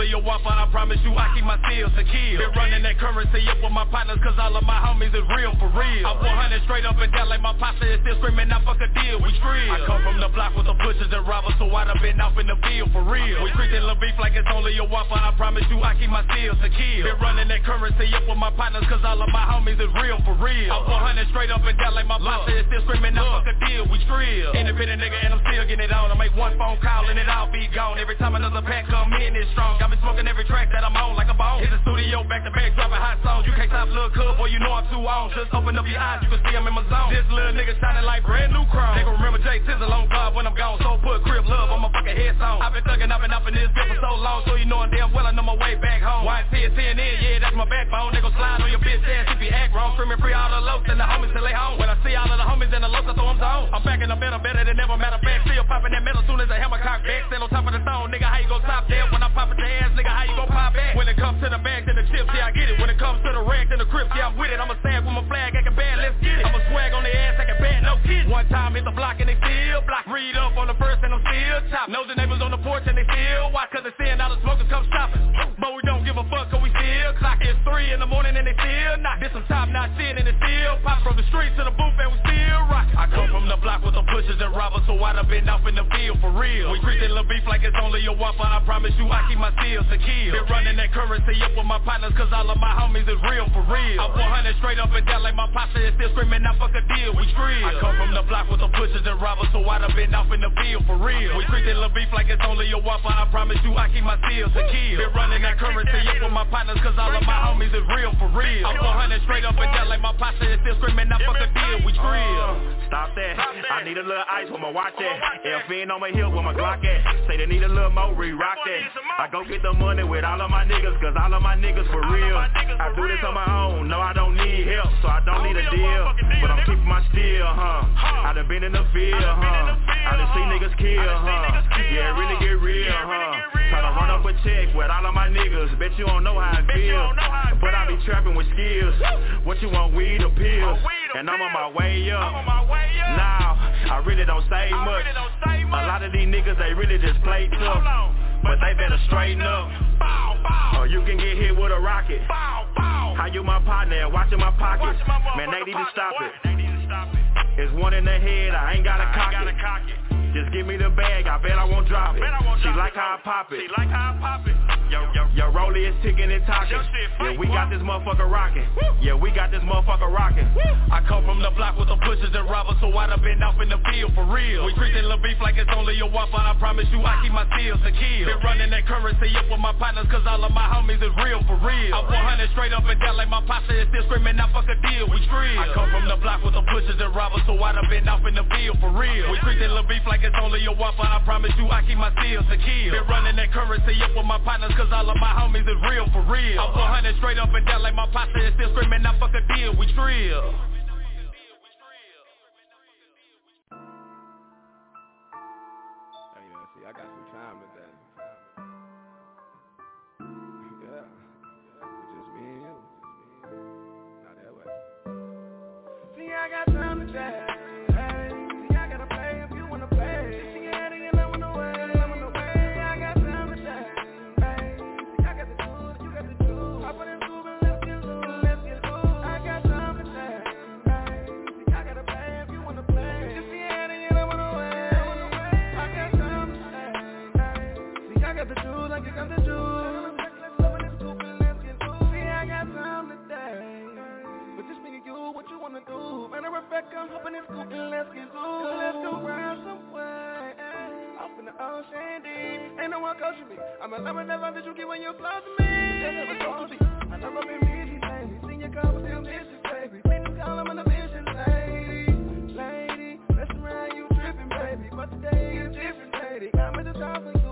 only a waffle, I promise you I keep my seals to kill. Been running that currency up with my partners, cause all of my homies is real for real. I'm 100 straight up and down like my pasta is still screaming, I fuck a deal, we trill. I come from the block with the pushers and robbers, so I'd have been off in the field for real. We treating Lil Beef like it's only a waffle, I promise you I keep my seals to kill. Been running that currency up with my partners, cause all of my homies is real for real. I'm 100 straight up and down like my pasta is still screaming, I fuck a deal, we trill. Independent nigga and I'm still getting it on. I make one phone call and it all be gone. Every time another pack come in, it's strong. Got me smoking every track that I'm on like a bone. Hit the studio back to back, dropping hot songs. You can't stop, little cub, boy, you know I'm too on. Just open up your eyes, you can see I'm in my zone. This little nigga shining like brand new chrome. They gon' remember Jay Tizzle on God when I'm gone. So put crib love on my fucking head song. I've been thugging, I've been up in this bitch for so long, so you know I'm damn well I know my way back home. YT CNN, yeah, that's my backbone. They gon' slide on your bitch ass if you act wrong. Screaming free all the lows and the homies till they home. When I see all of the homies and the lows, I throw them. I'm back in the middle, better than ever. Matter of fact, still popping that metal soon as I hammer cock back. Still on top of the throne, nigga, how you gon' top that? When I pop at your ass, nigga, how you gon' pop back? When it comes to the bags and the chips, yeah, I get it. When it comes to the rags and the crips, yeah, I'm with it. I'ma stab with my flag, acting bad, let's get it. I'ma swag on the ass, acting bad, no kidding. One time hit the block and they still block. Read up on the first and I'm still top. Know the neighbors on the porch and they still watch, cause they seeing all the smokers come shopping. But we don't give a fuck, cause we still clock. It's three in the morning and they still knock. This some top notch shit and it still pop. From the streets to the booth and we still rock. I come from the block with the pushers and robbers, so I'd have been off in the field for real. We treating Lil Beef like it's only a waffle, I promise you I keep my seals to kill. Been running that currency up with my partners, cause all of my homies is real for real. I'm 100 straight up and down like my pasta is still screaming, I fuck a deal, we trill. I come from the block with the pushers and robbers, so I'd have been off in the field for real. We treating Lil Beef like it's only a waffle, I promise you I keep my seals to kill. Been running that currency up with my partners, cause all of my homies is real for real. I'm 100 straight up and down like my pasta is still screaming, I fuck a deal, we trill. Uh, stop that. I need a little ice with my watch at. FN on my hip with my Glock at. Say they need a little more, re-rock that. I go get the money with all of my niggas, cause all of my niggas for real. I do this on my own, no I don't need help, so I don't need a deal. But I'm keeping my steel, huh? I done been in the field, huh? I done seen niggas kill, huh? Yeah, really get real, huh? Try Tryna run up a check with all of my niggas, bet you don't know how I feel. But I be trapping with skills. What you want, weed or pills? And I'm on my way up. Now, I really don't say much. A lot of these niggas, they really just play tough. But they better straighten up. Or uh, you can get hit with a rocket. How you my partner, watching my pockets. Man, they need to stop it. It's one in the head, I ain't gotta cock it. Just give me the bag, I bet I won't drop it. She like how I pop it. She like how I pop it. Yo, yo, yo, Rolly is ticking and talking. Yeah, we got this motherfucker rocking. Yeah, we got this motherfucker rocking. I come from the block with the pushers and robbers, so I'd have been off in the field for real. We treating Lil Beef like it's only a waffle, I promise you I keep my seals to kill. Been running that currency up with my partners, cause all of my homies is real for real. I'm 100 straight up and down like my pasta is still screaming, I fuck a deal, we trill. I come from the block with the pushers and robbers, so I'd have been off in the field for real. We treating Lil Beef like it's only a waffle, I promise you I keep my seals to kill. Been running that currency up with my partners, cause all of my homies is real for real. I'm 100 straight up and down like my pasta is still screaming, I fuck a deal, we trill. See, I got some time today. Yeah. It's just me and you. Not that way. See, I got time today. Hey, of fact, I'm hopping this coupe and let's get loose. Let's go ride somewhere. Off in the ocean deep. Ain't no one coaching me. I'm a lover never that you get when you're close to me. They never told me. I never been busy lately. Seen your car, but still vicious, baby. Please don't call, I'm an ambitious lady. Lady, mess around, you tripping, baby. But today is different, lady. I'm at the top of you.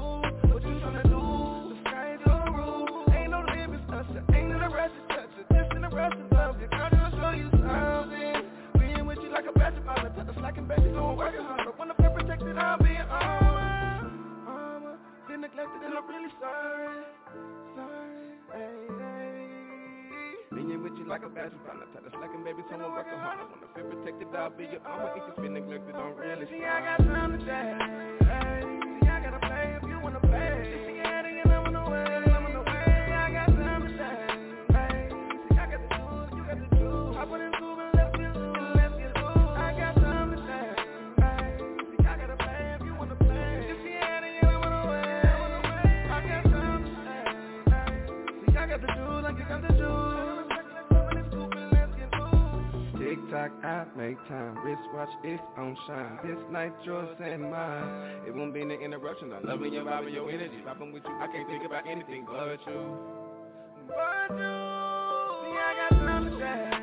she gon' work uh-huh. a hundred. When I'm protected, I'll be an armor. Armor. Been neglected and I'm really sorry. Sorry. Hey, hey. Being with you like a bachelor, I'm not tired of slacking, baby, someone work a hundred. When I feel protected, I'll be your armor. If you been neglected, I'm really sorry. See, I got time today. Hey, see, I gotta pay if you wanna pay. I make time. Wristwatch, it's on shine. This night, yours and mine. It won't be an interruption. I love when your vibe and your energy. Vibing with you, I can't think about anything but you. But you, see, I got nothing to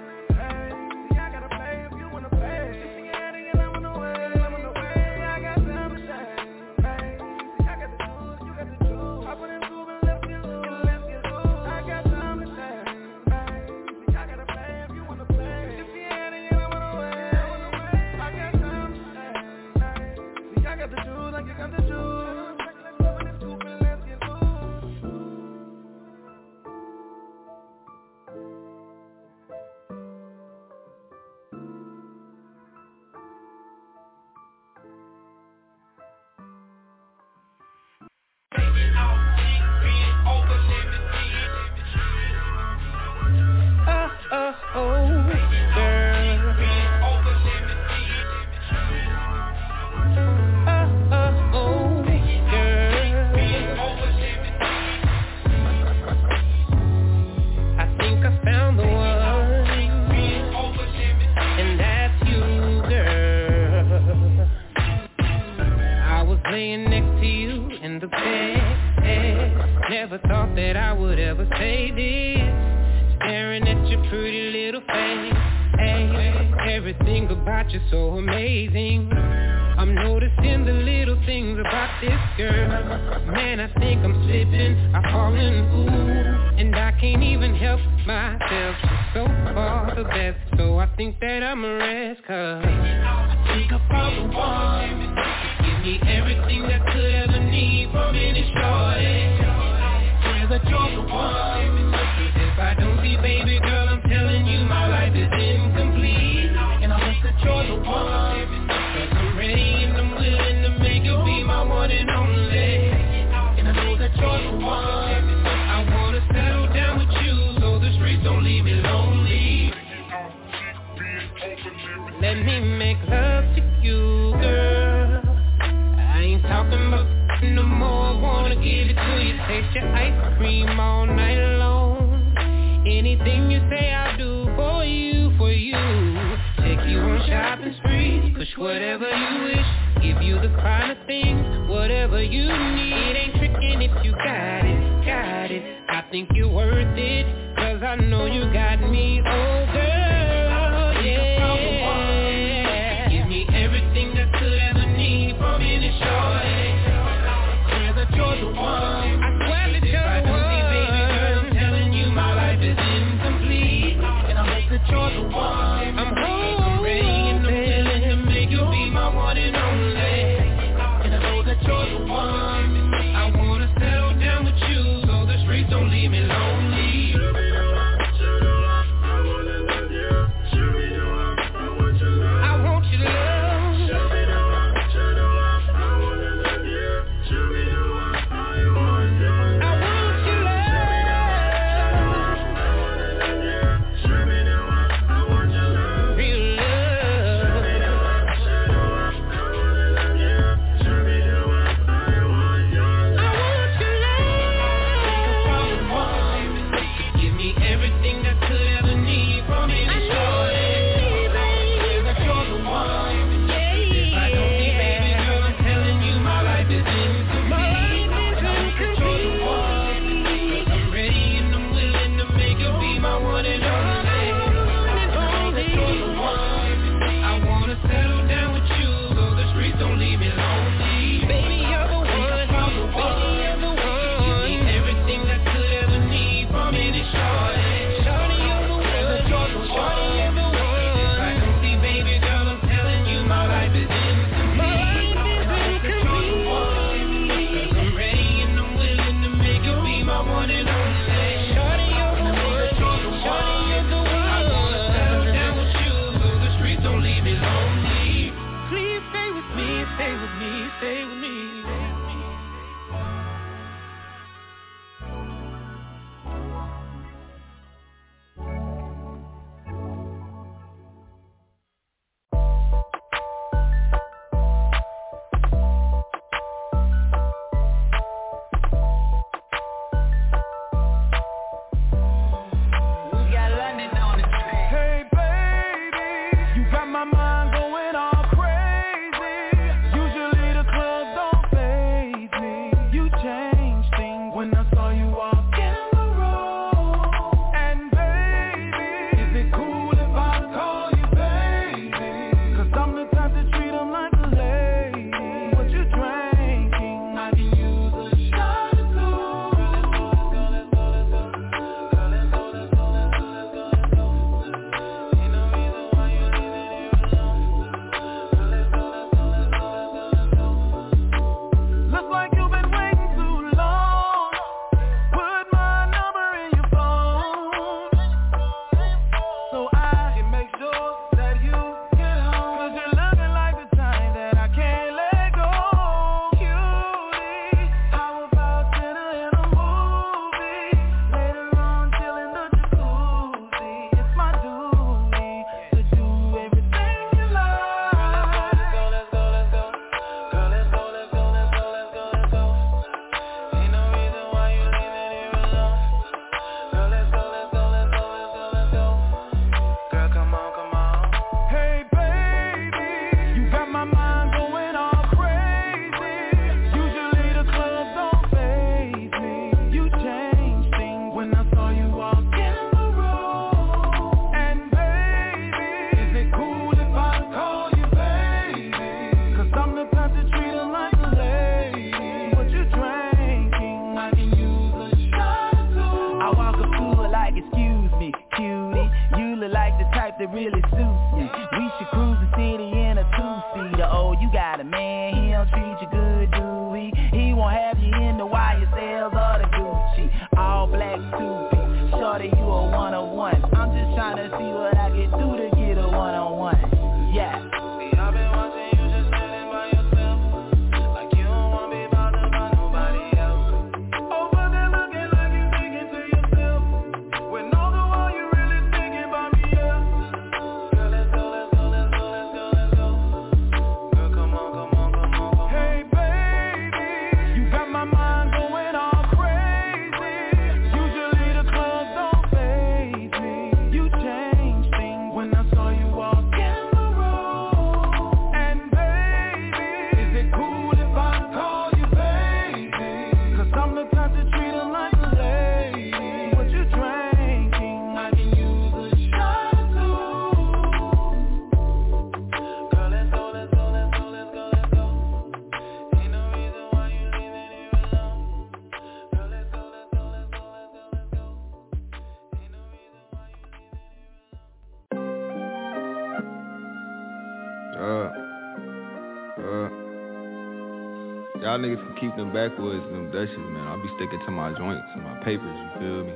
keep them dutches, man. I'll be sticking to my joints and my papers, you feel me?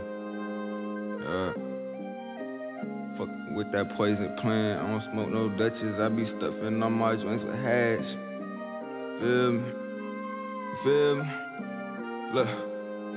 Uh, fuck with that poison plant. I don't smoke no dutches. I be stuffing on my joints with hash. Feel me? Feel me? Look,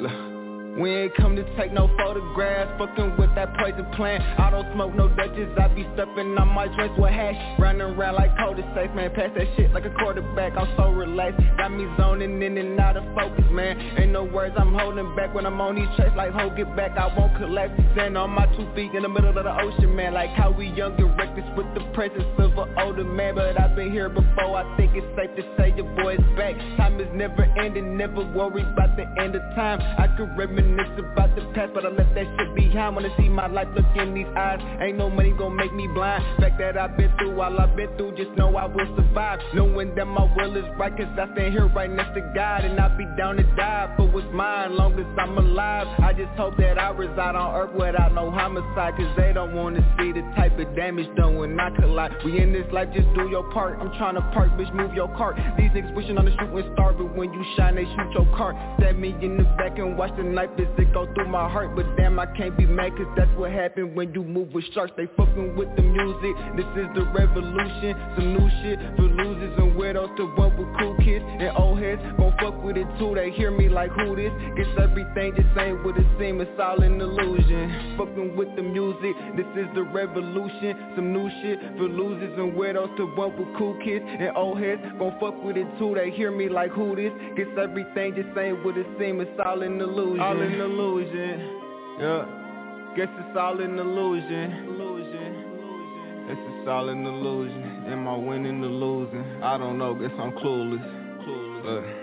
look. We ain't come to take no photographs, fucking with that poison plant. I don't smoke no Dutches, I be stuffing on my joints with hash. Running around like Cody safe, man. Pass that shit like a quarterback, I'm so relaxed. Got me zoning in and out of focus, man. Ain't no words I'm holding back when I'm on these tracks. Like, ho, get back, I won't collapse. Stand on my two feet in the middle of the ocean, man. Like how we young and reckless with the presence of an older man. But I've been here before, I think it's safe to say your boy's back. Time is never ending, never worry about the end of time. I can could reminisce about the past, but I left that shit behind. Wanna see my life look in these eyes. Ain't no money gonna make me blind. Fact that I've been through all I've been through, just know I will survive. Knowing that my will is right, cause I stand here right next to God. And I'll be down to die for what's mine, long as I'm alive. I just hope that I reside on earth without no homicide, cause they don't wanna see the type of damage done when I collide. We in this life, just do your part. I'm trying to park, bitch, move your cart. These niggas wishing on the shooting star, but when you shine, they shoot your car. Stab me in the back and watch the knife as it go through my heart. But damn, I can't be mad, cause that's what happened when you move with sharks. They fucking with the music. This is the revolution. Some new shit for losers and weirdos to one with cool kids and old heads. Gon' fuck with it too. They hear me like who this? Guess everything just ain't what it seem. It's all an illusion. Fucking with the music. This is the revolution. Some new shit for losers and weirdos to one with cool kids and old heads. Gon' fuck with it too. They hear me like who this? Guess everything just ain't what it seem. It's all an illusion. All an illusion. Yeah. Guess it's all an illusion. Illusion. It's all an illusion. Am I winning or losing? I don't know. Guess I'm clueless. Clueless.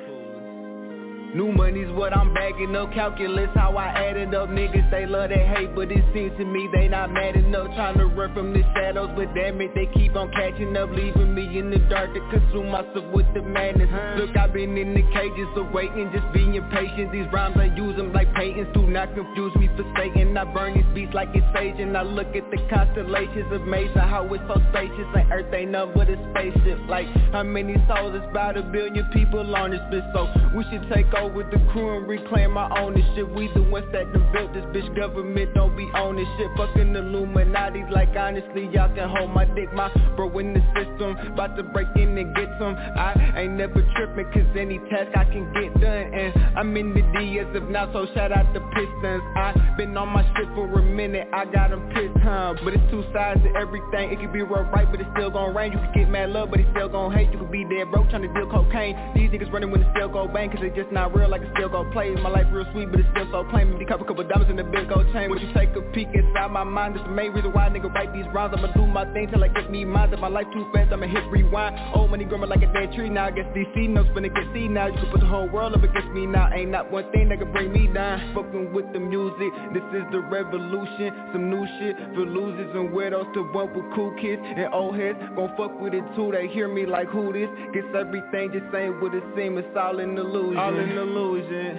New money's what I'm bagging up, calculus how I add it up. Niggas they love that hate, but it seems to me they not mad enough. Trying to run from the shadows, but damn it, they keep on catching up Leaving me in the dark to consume myself with the madness. Look, I've been in the cages of waiting, just being patient. These rhymes I use them like patents, do not confuse me for Satan. I burn these beats like it's sage, and I look at the constellations Amazing how it's so spacious, and earth ain't nothing but a spaceship. Like, how many souls, it's about a billion people on this bitch? So, we should take over the crew and reclaim our ownership. We the ones that done built this bitch government don't be this shit. Fucking Illuminati like honestly y'all can hold my dick. My bro in the system about to break in and get some. I ain't never tripping cause any task I can get done And I'm in the D as of now so shout out the Pistons. I been on my shit for a minute I got them pissed huh? But it's two sides to everything. It can be real right but it's still gon' rain. You can get mad love but it's still gon' hate. You can be dead broke trying to deal cocaine. These niggas running when it still go bang cause it just not real like it still go play. My life real sweet but it's still so plain. Maybe couple couple diamonds in the big gold chain. When you take a peek inside my mind That's the main reason why a nigga write these rhymes. I'ma do my thing till I get me mine If my life too fast I'ma hit rewind. Old money growing like a dead tree. Now I guess DC knows finna get see now You can put the whole world up against me. Now Ain't not one thing that can bring me down. Fucking with the music This is the revolution. Some new shit for losers and weirdos To one with cool kids and old heads. Gon' fuck with it too. They hear me like who this? Guess everything just ain't what it seem It's all an illusion. All an illusion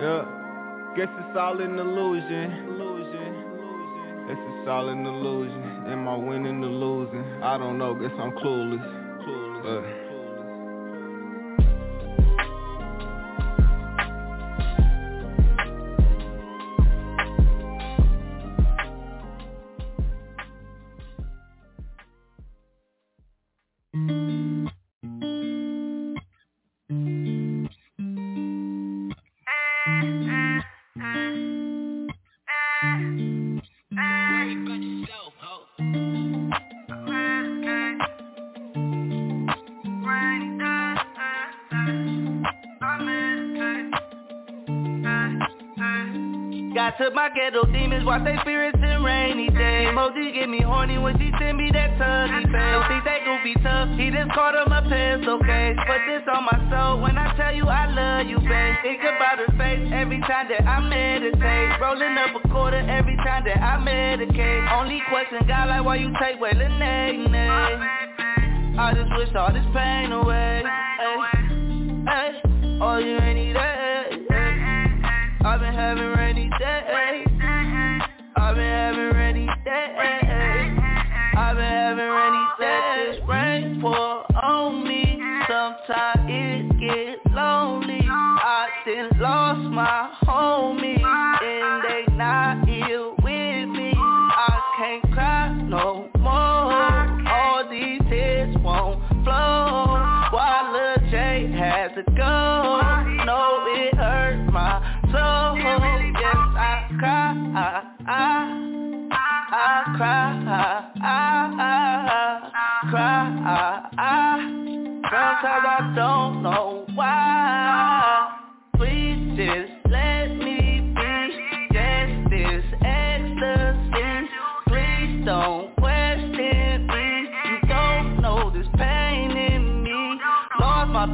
Yeah Guess it's all an illusion. Illusion. It's all an illusion. Am I winning or losing? I don't know, guess I'm clueless. Clueless. Uh. But took my ghetto demons, watch they spirits in rainy days. Emoji get me horny when she send me that tuggy face. Don't think they gon' be tough, he just caught him a pencil case. Put this on my soul when I tell you I love you, babe. Think about her face every time that I meditate. Rolling up a quarter every time that I medicate. Only question, God, like why you take away the name, I just wish all this pain away. Hey, hey, all you ain't need that. I've been having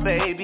baby,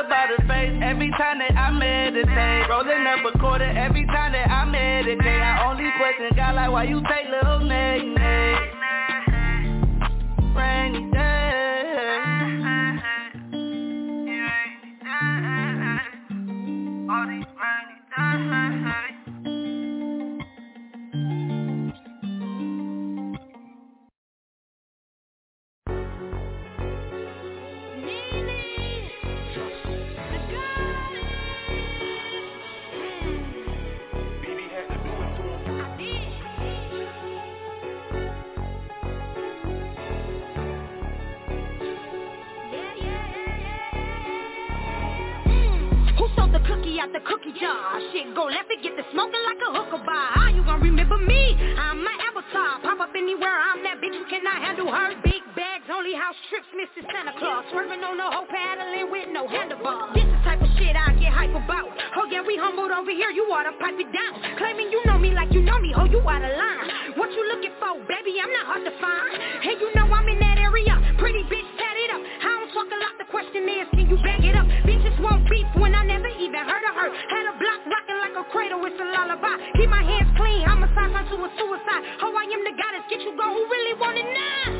about her face every time that I meditate. Rolling up a quarter every time that I meditate. I only question God like why you take little name, We humbled over here, you oughta pipe it down. Claiming you know me like you know me, oh you out of line. What you looking for, baby? I'm not hard to find. Hey, you know I'm in that area. Pretty bitch, tat it up. I don't talk a lot, the question is, can you back it up? Bitches won't beef when I never even heard of her. Had a block rocking like a cradle, it's a lullaby. Keep my hands clean, homicide turn to a suicide. Oh, I am the goddess, get you go, who really want it now?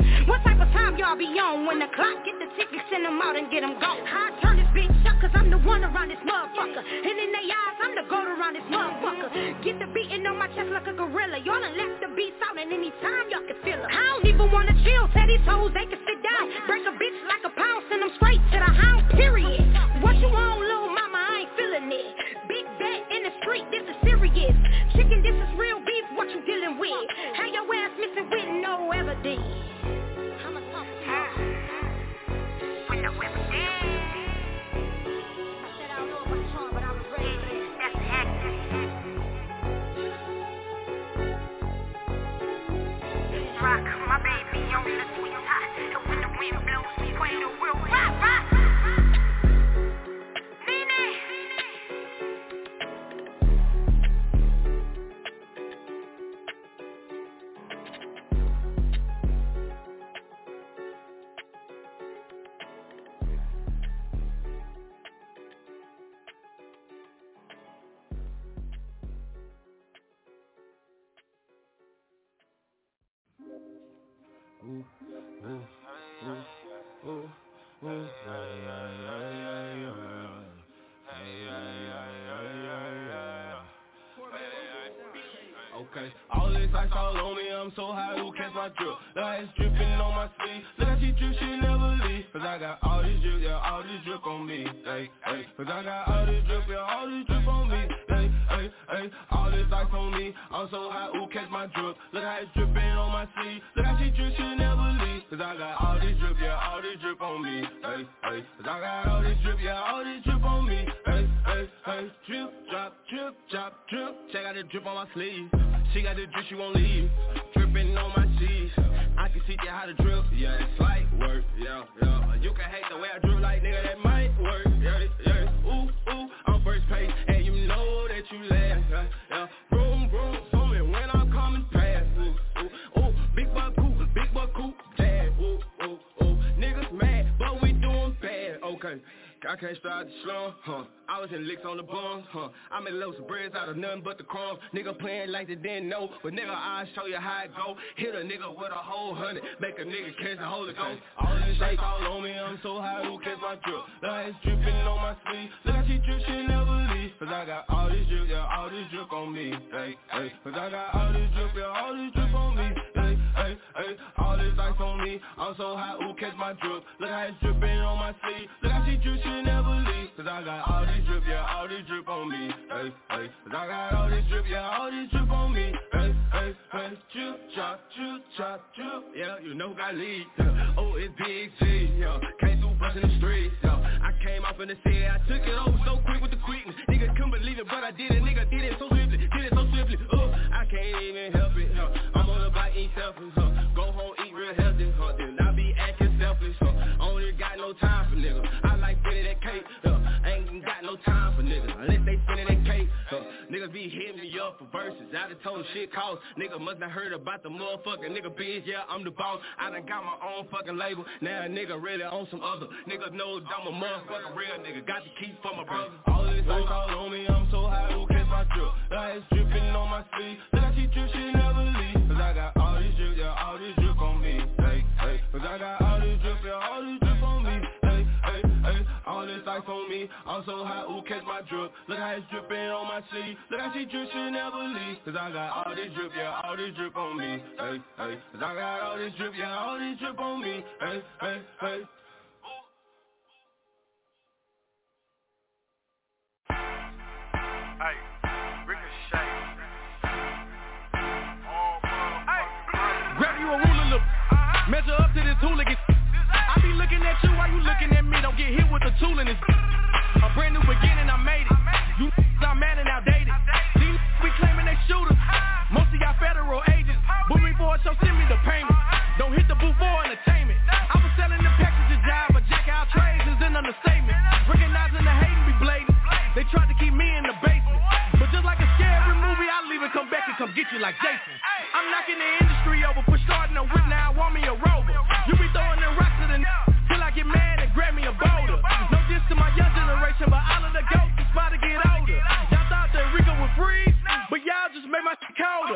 What type of time y'all be on when the clock get the tickets, send them out and get them gone? I turn this bitch up cause I'm the one around this motherfucker. And in their eyes, I'm the goat around this motherfucker. Get the beating on my chest like a gorilla. Y'all done left the beats out and anytime y'all can feel it. I don't even wanna chill, tell these hoes they can sit down. Break a bitch like a pound, send them straight to the hound, period. What you want, little mama, I ain't feeling it. Big bet in the street, this is serious. Chicken, this is real beef, what you dealing with? Have your ass missing with no evidence. Rock, my baby on the sweet hot. And when the wind blows, we play the real rock, rock. Okay, all this ice all on me, I'm so high, who catch my drip? The ice dripping on my sleeve, look how she drip, she never leave. Cause I got all this drip, yeah, all this drip on me, hey, hey Cause I got all this drip, yeah, all this drip on me, hey, hey All this ice on me, I'm so high, who catch my drip? Look how it's dripping on my sleeve, look how she drip, she never leave. Cause I got all this drip, yeah, all this drip on me, hey, hey Cause I got all this drip, yeah, all this drip on me, hey, hey, hey Drip, drop, drip, drop, drip. Check out the drip on my sleeve. She got the drip, she won't leave. Dripping on my sheets I can teach you how to drill, yeah, it's light work, yeah, yeah. You can hate the way I drill like nigga, that might work, yeah, yeah Ooh, ooh, I'm first page, and you know that you last, yeah, yeah. Vroom, vroom, I can't start the slum, huh? I was in licks on the bums, huh? I made loads of breads out of nothing but the crumbs. Nigga playing like they didn't know, but nigga I'll show you how it go. Hit a nigga with a whole hundred, make a nigga catch the Holy Ghost. All this shake all on me, I'm so high, who catch my drip? Now it's dripping on my sleeve, look how she drip, she never leave. Cause I got all this drip, yeah, all this drip on me, hey, hey. Cause I got all this drip, yeah, all this drip on me, hey, hey. All this ice on me, I'm so high, who catch my drip? Look how it's dripping on my sleeve, look how she drip, she never leave. Cause I got all this drip, yeah, all this drip on me, hey, hey. Cause I got all this drip, yeah, all this drip on me, hey, hey, hey. Drip, chop, drip, chop, drip, yeah, you know I lead. Oh, it's Big G, yeah, came through bustin' the streets, yeah. I came off in the city, I took it over so quick with the quickness. Nigga couldn't believe it, but I did it, nigga did it so swiftly, did it so swiftly. Oh, I can't even help it, huh. I'm on the bike, eat selfish, huh. Go home, eat real healthy, huh. Then I be acting selfish, huh. Only got no time for niggas. I like spinning that cake, time for niggas unless they spinning that cake, huh. Niggas be hitting me up for verses. I done told shit cost. Nigga must not heard about the motherfucking nigga biz. Yeah, I'm the boss. I done got my own fucking label. Now a nigga really on some other. Niggas know I'm a motherfucking real nigga. Got to keep for my brother. All this ice all on me. I'm so high. Who catch my drip? Now it's dripping on my sleeve. How she drip. She never leave. Cause I got all this drip. Yeah, all this drip on me. Hey, hey. Cause I got all this drip. Yeah, all this drip this ice on me. I'm so high. Who catch my drip? Look how it's dripping on my sleeve. Look how she drip. She never leave. Cause I got all this drip. Yeah, all this drip on me. Hey, hey. Cause I got all this drip. Yeah, all this drip on me. Hey, hey, hey. Hey, at you while you looking at me. Don't get hit with the tool in this. A brand new beginning, I made it. You I'm mad and outdated. These we claiming they shooters. Most of y'all federal agents. Book me for a show, send me the payment. Don't hit the booth for entertainment. I was selling the package of job, but jack out trades is an understatement. Recognizing the hating be blatant. They tried to keep me in the basement. But just like a scary movie, I leave and come back and come get you like Jason. I'm knocking the industry over for starting a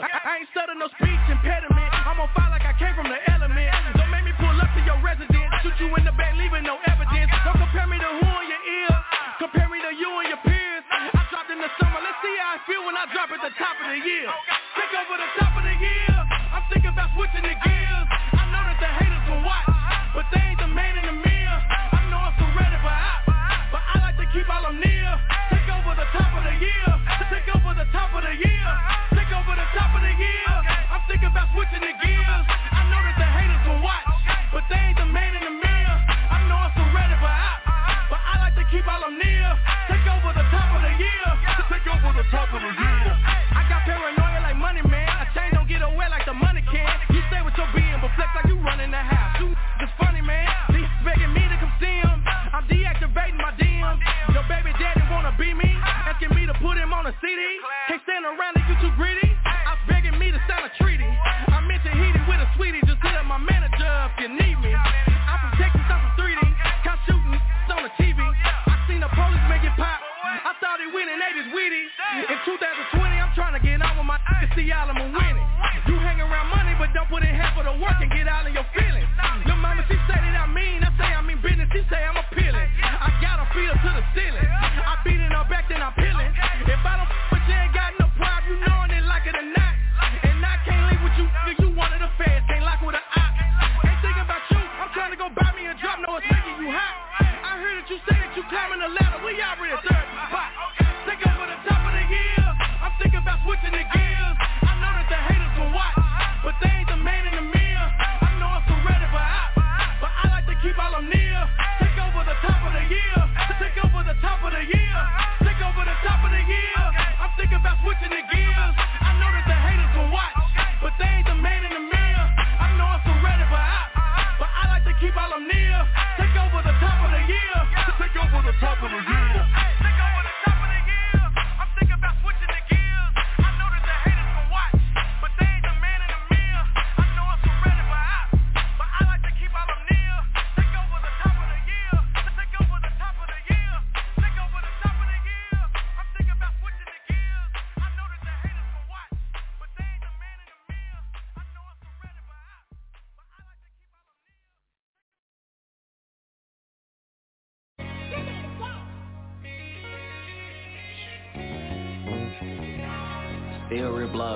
speaker. I, ain't stuttering no speech impediment. I'm on fire like I came from the element. Don't make me pull up to your residence. Shoot you in the back, leaving no evidence. Don't compare me to who in your ear. Compare me to you and your peers. I dropped in the summer. Let's see how I feel when I drop at the top of the year. Take over the top. Over the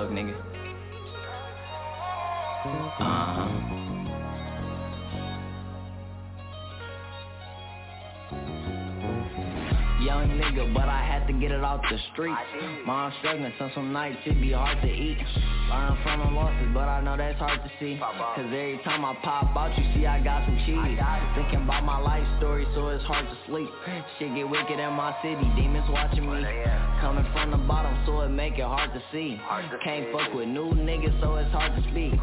Nigga. Uh-huh. Young nigga, but I had to get it off the street. Mom struggling, so some nights it be hard to eat. Learn from the losses, but I know that's hard to see. Cause every time I pop out, you see I got some cheese. Thinking about my life story, so it's hard to sleep. Shit get wicked in my city, demons watching me. Coming from the bottom, so it make it hard to see. Can't fuck with new niggas, so it's hard to speak.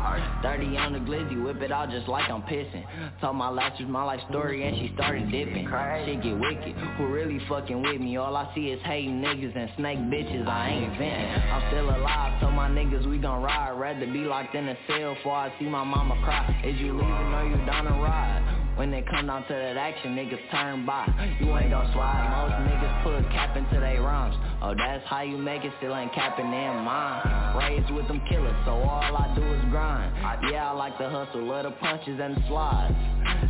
30 on the glizzy, whip it out just like I'm pissing. Told my last was my life story, and she started dipping. Shit get wicked, who really fucking with me? All I see is hating niggas and snake bitches, I ain't venting. I'm still alive, told my niggas we gon' ride. Rather be locked in a cell before I see my mama cry. Is you leaving or you down to ride? When it come down to that action, niggas turn by. You ain't gon' slide. Most niggas put a cap into they rhymes. Oh, that's how you make it, still ain't capping in mine. Raised with them killers, so all I do is grind. Yeah, I like the hustle, love the punches and the slides.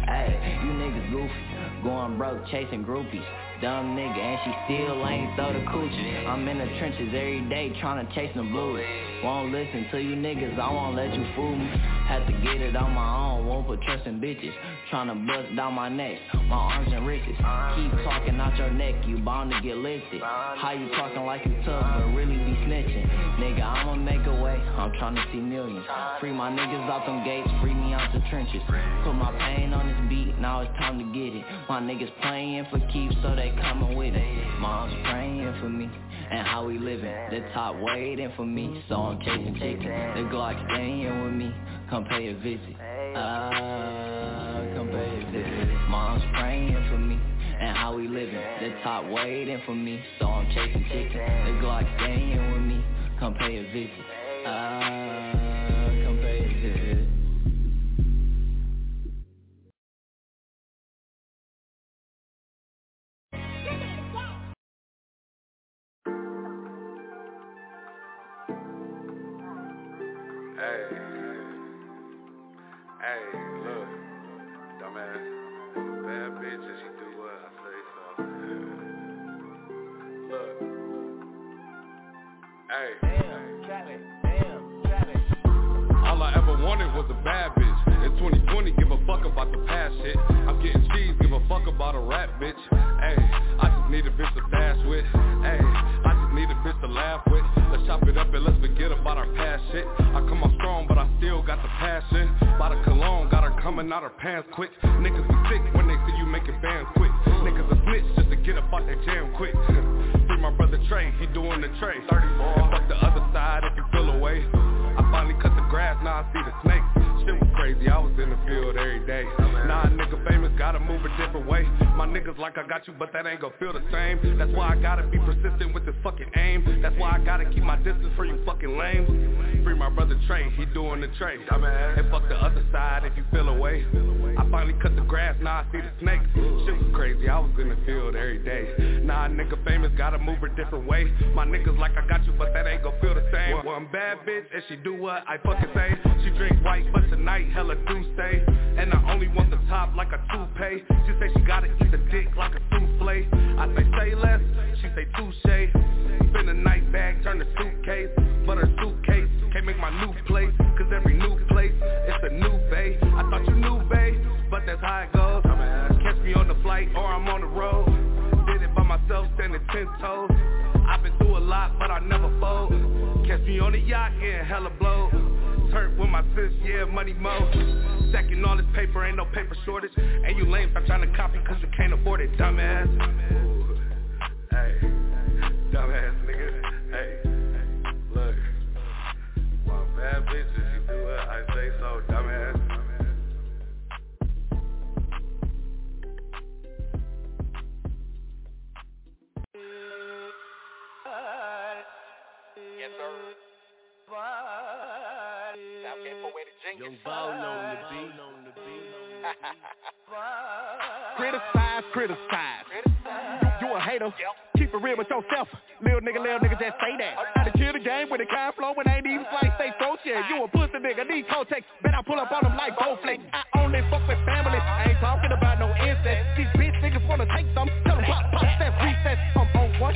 Hey, you niggas goofy, going broke, chasing groupies. Dumb nigga, and she still ain't throw the coochie. I'm in the trenches every day trying to chase them blues. Won't listen to you niggas, I won't let you fool me. Had to get it on my own, won't put trust in bitches. Tryna bust down my neck, my arms and wrists. Keep talking out your neck, you bound to get lifted How you talking like you tough, but really be snitching? Nigga, I'ma make a way, I'm tryna see millions. Free my niggas out them gates, free me out the trenches. Put my pain on this beat, now it's time to get it. My niggas playing for keeps, so they coming with it. Mom's praying for me and how we living. The top waiting for me, so I'm chasing chicken. The Glock staying with me, come pay a visit. Ah, come pay a visit. Mom's praying for me and how we living. The top waiting for me, so I'm chasing chicken. The Glock staying with me, come pay a visit. Ah, come pay a visit. Hey, hey, Hey. All I ever wanted was a bad bitch. In 2020, give a fuck about the past shit. I'm getting cheese, give a fuck about a rap bitch. Ayy, I just need a bitch to dash with. Ayy, I just need a bitch to laugh with. Let's chop it up and let's forget about our past shit. I come out strong, but I still got the passion. By the cologne, got her coming out her pants quick. Niggas be sick when they see you making bands quick. Niggas a snitch just to get up out that jam quick. My brother Trey, he doing the. 34, and fuck the other side if you feel away. Finally cut the grass, now I see the snakes. Shit was crazy, I was in the field every day. Nah, nigga famous, gotta move a different way. My niggas like I got you, but that ain't gon' feel the same. That's why I gotta be persistent with this fucking aim. That's why I gotta keep my distance for you fucking lames. Free my brother Trey, he doing the tray. And fuck the other side if you feel away. I finally cut the grass, now I see the snakes. Shit was crazy, I was in the field every day. Nah, nigga famous, gotta move a different way. My niggas like I got you, but that ain't gon' feel the same. One bad bitch, and she do what I fucking say. She drink white, but tonight hella stay. And I only want the top like a toupee. She say she gotta eat the dick like a souffle. I say say less, she say touche. Spin a night bag, turn the suitcase. But her suitcase can't make my new place. Cause every new place, it's a new bay. I thought you knew, bay, but that's how it goes. Catch me on the flight or I'm on the road. Did it by myself, standing ten toes. I've been through a lot, but I never fold. Catch me on the yacht, getting hella blow. Turn with my sis, yeah, money mo. Stacking all this paper, ain't no paper shortage. And you lame, stop trying to copy cause you can't afford it, dumbass. Ooh. Hey, dumbass nigga. Hey, look. One bad bitch, you do it, I say so, dumbass. Yes, sir. Southgate poetic genius. Young Ball on the beat. Criticize, criticize. You a hater. Keep it real with yourself. Little nigga, little nigga, just say that. I done kill the game with a kind flow when ain't even slice stay so shit. You a pussy nigga, need Kotex. Bet I pull up on them like Bowflex. I only fuck with family. I ain't talking about no incest. These bitch niggas wanna take some. Tell them pop, pop, step, recess. I'm on one,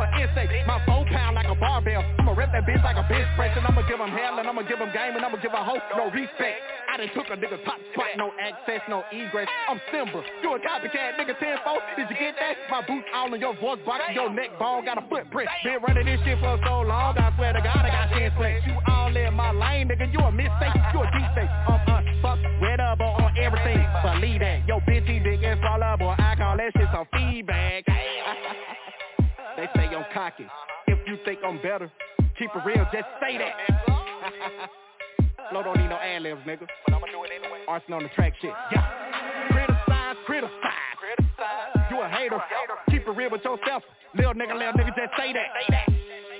an insect. My four pound like a barbell. I'ma rep that bitch like a bench press. And I'ma give him hell and I'ma give him game and I'ma give a hoe no respect. I done took a nigga top spot, no access, no egress. I'm Simba. You a copycat nigga 10 Did you get that? My boots all in your voice box, your neck bone got a footprint. Been running this shit for so long, I swear to God I got 10 slings. You all in my lane, nigga. You a mistake, you a D-state. I'm up on everything. Believe that. Yo, bitchy dick is fall up, boy. I call that shit some feedback. I'm cocky. If you think I'm better, keep it real, just say that. Flo don't need no ad-libs, nigga. But I'ma do it anyway. Arson on the track shit. Yeah. Criticize, criticize. You a hater. Keep it real with yourself. Little nigga, little nigga, just say that.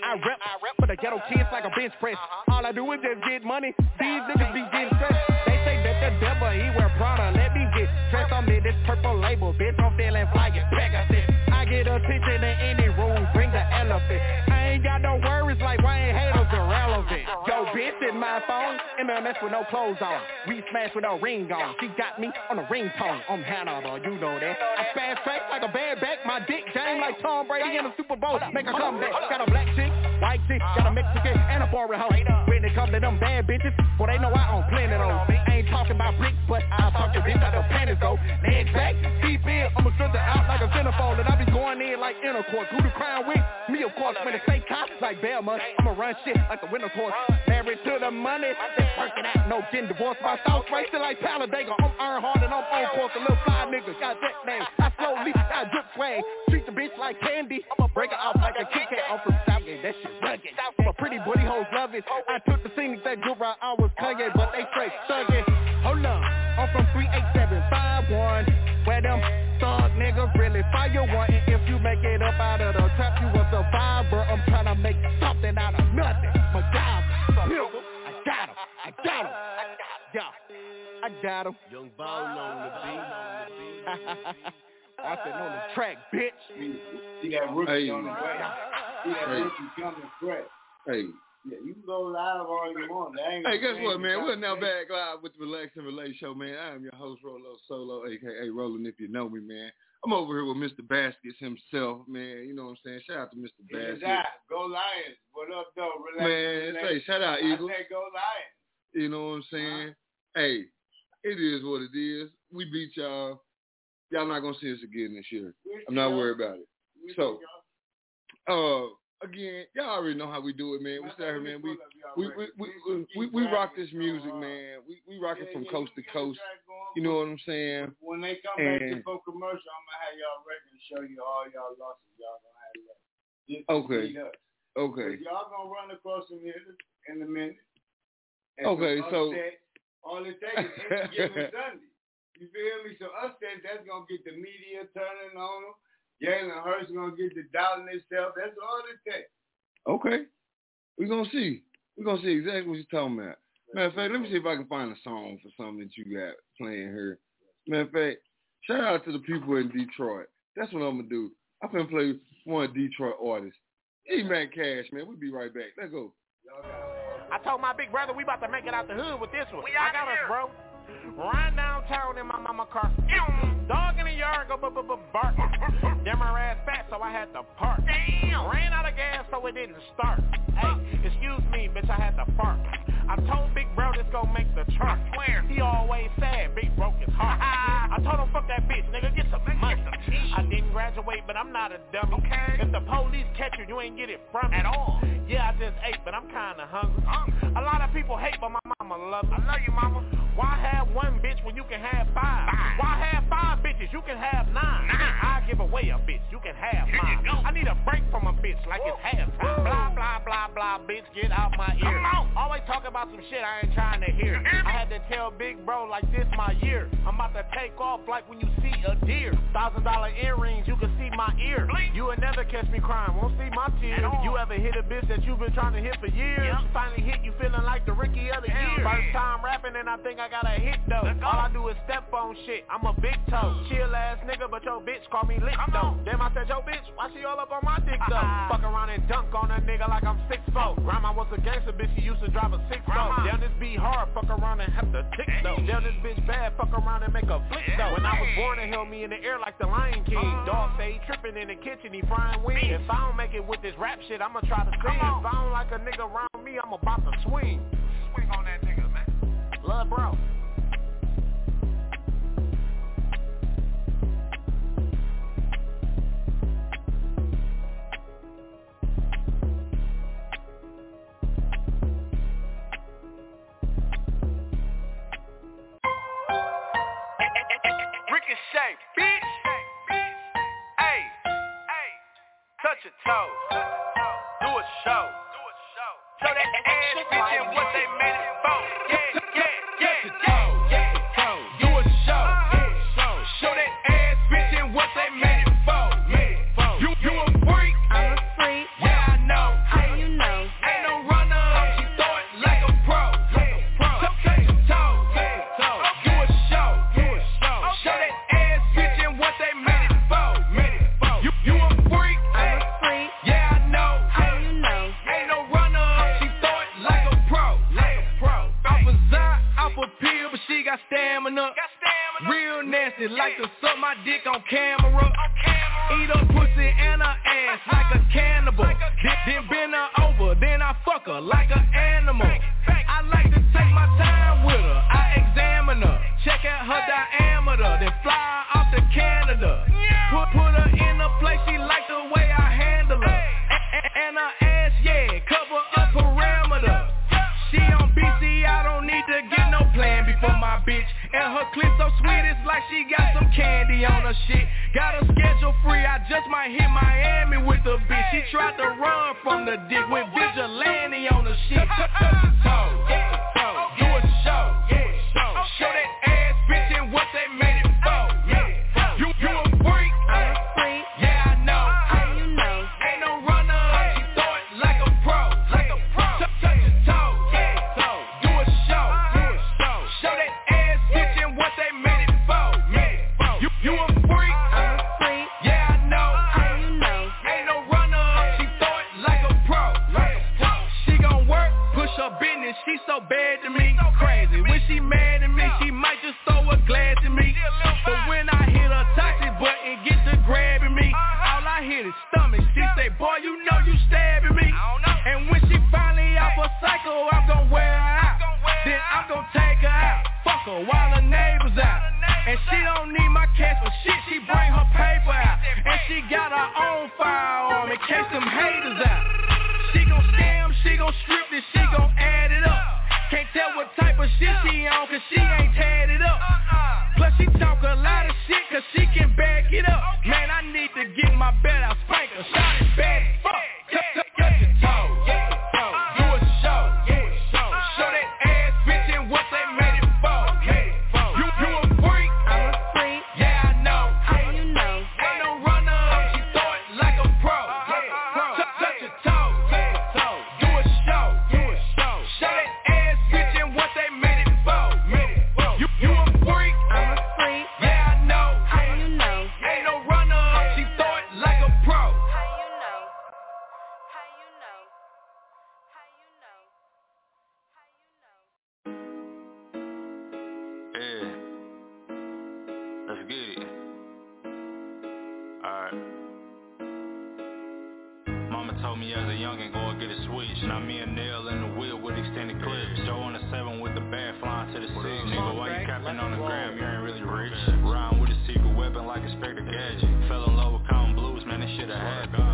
I rep, I rep for the ghetto kids like a bench press. Uh-huh. All I do is just get money. These niggas be getting stressed. They say that the devil, he wear Prada. Let me get stressed on me, this purple label. Bitch, I'm feeling flying Pegasus. I get attention in any room, bring the I ain't got no worries like why ain't haters irrelevant. Yo, bitch, in my phone, MMS with no clothes on. We smash with no ring on. She got me on a ringtone. I'm though, you know that. I fast track like a bad back. My dick game like Tom Brady in the Super Bowl. Make a comeback. Got a black chick, white chick, got a Mexican and a foreign hoe. When it come to them bad bitches, well, they know I don't plan it on. I ain't talking about bricks, but I'll talk to bitch like a panties go. Legs back, deep in, I'ma it out like a centerfold. And I be going in like intercourse. Who the crown with? Me, of course. When it say cops like Belma, I'ma run shit like the winter course. Married to the money, they working out, no getting divorced. My thoughts racing like Talladega. I'm Earnhardt and I'm on course. A little fly nigga, got that name. I slowly, I drip swag. Treat the bitch like candy. I'ma break her off like a Kit Kat. I'm from Southgate, that shit rugged. A pretty booty hoes love it. I took the scenic that good route. I was Kanye, but they straight thuggin'. Hold on, I'm from 38751. Where them thug niggas really fire one. And if you make it up out of the trap, you a survivor. I'm trying to make something out of nothing. MacGyver, nigga, I got him, I got him. i got Yeah, I got him. Young Ball on the beat. I said on the track, bitch. See that rookie Hey. on the way. See that Hey. rookie coming fresh. Hey, Yeah, you can go live all you want. Hey, guess what, man? We're now back live with the Relax and Relate Show, man. I am your host, Rolo Solo, aka Roland, if you know me, man. I'm over here with Mr. Baskets himself, man. You know what I'm saying? Shout out to Mr. Baskets. Go Lions. What up, though? Relax, Man, relax. say shout out I Eagles. say go Lions. You know what I'm saying? Hey, it is what it is. We beat y'all. Y'all not gonna see us again this year. I'm not worried about it. So, uh, again, y'all already know how we do it, man. We sit here, man. We pull we we we, we, we rock this music, man. We we rock it from coast to coast. You know what I'm saying? When they come back to commercial, I'm gonna have y'all record and show you all y'all losses y'all gonna have left. Just Okay. okay, Y'all gonna run across some hitters in a minute. Okay, so- all it takes is Thanksgiving Sunday. You feel me? So upset, that's gonna get the media turning on them. Jalen Hurts gonna get the doubting himself. That's all it takes. okay. We're gonna see. We're gonna see exactly what you're talking about. Matter of fact, let me see if I can find a song for something that you got playing here. Matter of fact, shout out to the people in Detroit. That's what I'm gonna do. I'm gonna play one Detroit artist. E Mac Cash, man. We'll be right back. Let's go. I told my big brother we about to make it out the hood with this one. We I outta got us, here. bro. Run downtown in my mama car. Dog in the yard go bu- bu- bu- bark. My ass fat, so I had to park. Damn. Ran out of gas, so it didn't start. Hey, excuse me, bitch, I had to fart. I told Big Bro this gon' make the chart. He always sad, Big broke his heart. I told him fuck that bitch, nigga, get some money. I didn't graduate, but I'm not a dummy. Okay. If the police catch you, you ain't get it from me. At all. Yeah, I just ate, but I'm kinda hungry. Hungry. A lot of people hate, but my mama love me. I love you, mama. Why have one bitch when you can have five? Five. Why have five bitches? You can have nine. Nine. I give away a bitch. You can have Here mine. I need a break from a bitch like it's halftime. Blah blah blah blah. Bitch, get out my ear. Always talk about some shit I ain't trying to hear. Hear? I had to tell Big Bro like this my year. I'm about to take off like when you see a deer. Thousand dollar earrings, you can see my ear. Blink. You will never catch me crying, won't see my tears. You ever hit a bitch that you've been trying to hit for years? Yep. Finally hit you feeling like the Ricky of the Hell year. yeah. First time rapping and I think I got a hit though. All I do is step on shit. I'm a big toe. Chill ass nigga, but your bitch call me Come though. Then I said, yo bitch, why she all up on my dick though? Uh-uh. Fuck around and dunk on a nigga like I'm six four. Grandma was a gangster bitch, she used to drive a six though. Down this be hard, fuck around and have to tick though. Hey. Down this bitch bad, fuck around and make a flick though. When I was born, they held me in the air like the Lion King. Uh-huh. Dog say he tripping in the kitchen, he frying wings. If I don't make it with this rap shit, I'ma try to sing. If I don't like a nigga around me, I'm about to swing. Swing on that nigga, man. Love bro. Man,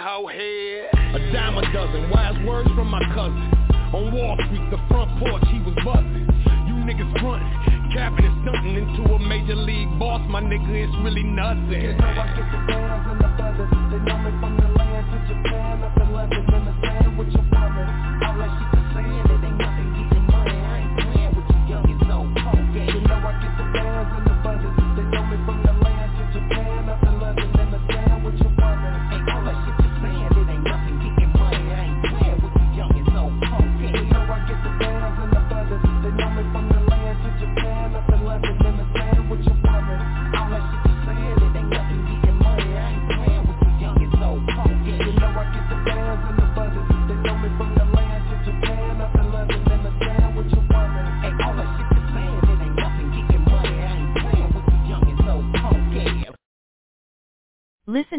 hoe head. A dime a dozen, wise words from my cousin. On Wall Street, the front porch, he was buzzing. You niggas frontin', capping and stunting into a major league boss, my nigga, it's really nothing. You know I get the bands and the feathers, they know me from the land to Japan, up in London, in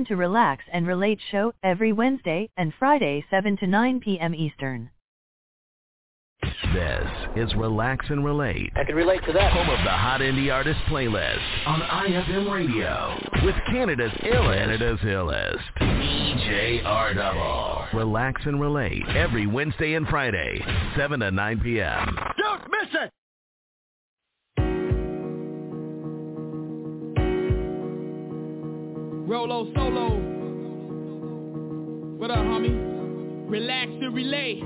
Listen to Relax and Relate show every Wednesday and Friday 7 to 9 p.m. Eastern. This is Relax and Relate. I can relate to that. Home of the Hot Indie Artist playlist on IFM Radio with Canada's illest, Canada's illest, EJR Double. Relax and Relate every Wednesday and Friday, 7 to 9 p.m. Don't miss it! Rolo solo. What up, homie? Relax and relay.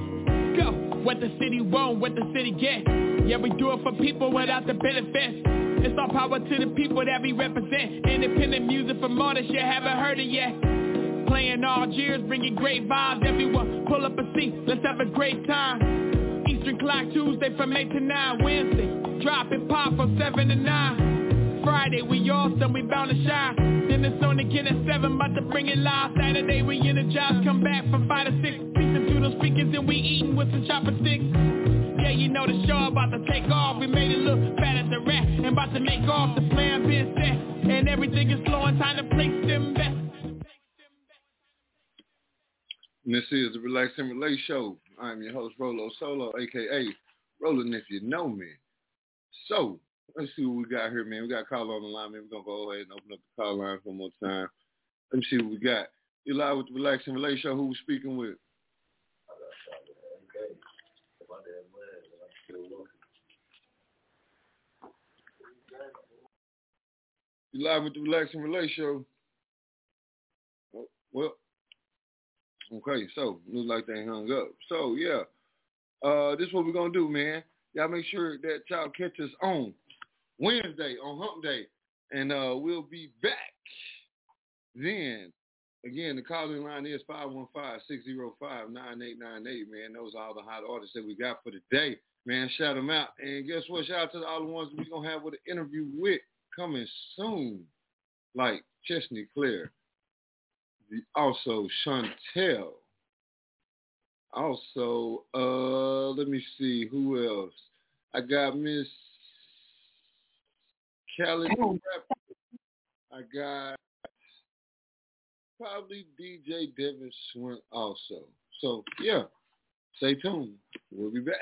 Go. What the city want, what the city get. Yeah, we do it for people without the benefits. It's all power to the people that we represent. Independent music from artists you haven't heard it yet. Playing all years, bringing great vibes. Everyone, pull up a seat. Let's have a great time. Eastern clock Tuesday from 8 to 9. Wednesday, drop it pop from 7 to 9. Friday, we awesome, we bound to shine. Then it's on again at 7, about to bring it live. Saturday, we energized, come back from 5 to 6. Beating through those speakers and we eating with some chopper sticks. Yeah, you know the show about to take off. We made it look and about to make off. The plan set and everything is flowing. Time to place them. This is the Relax and Relate Show. I'm your host, Rolo Solo, aka Roland If You Know Me. So, let's see what we got here, man. We got a call on the line, man. We're to go ahead and open up the call line one more time. Let me see what we got. You live with the Relax and Relate Show. Who we speaking with? You live with the Relax and Relate Show. Well, okay, so looks like they hung up. So yeah, uh, this is what we're gonna do, man. Y'all make sure that y'all catch us on Wednesday on Hump Day, and uh, we'll be back then. Again, the calling line is 515-605-9898, man. Those are all the hot artists that we got for today. Man, shout them out. And guess what? Shout out to all the ones we're going to have with an interview with coming soon, like Chesney Claire, the, also Chantel. Also, uh, let me see, who else? I got Miss Kelly. I got probably DJ Devin Swint also. So yeah, stay tuned. We'll be back.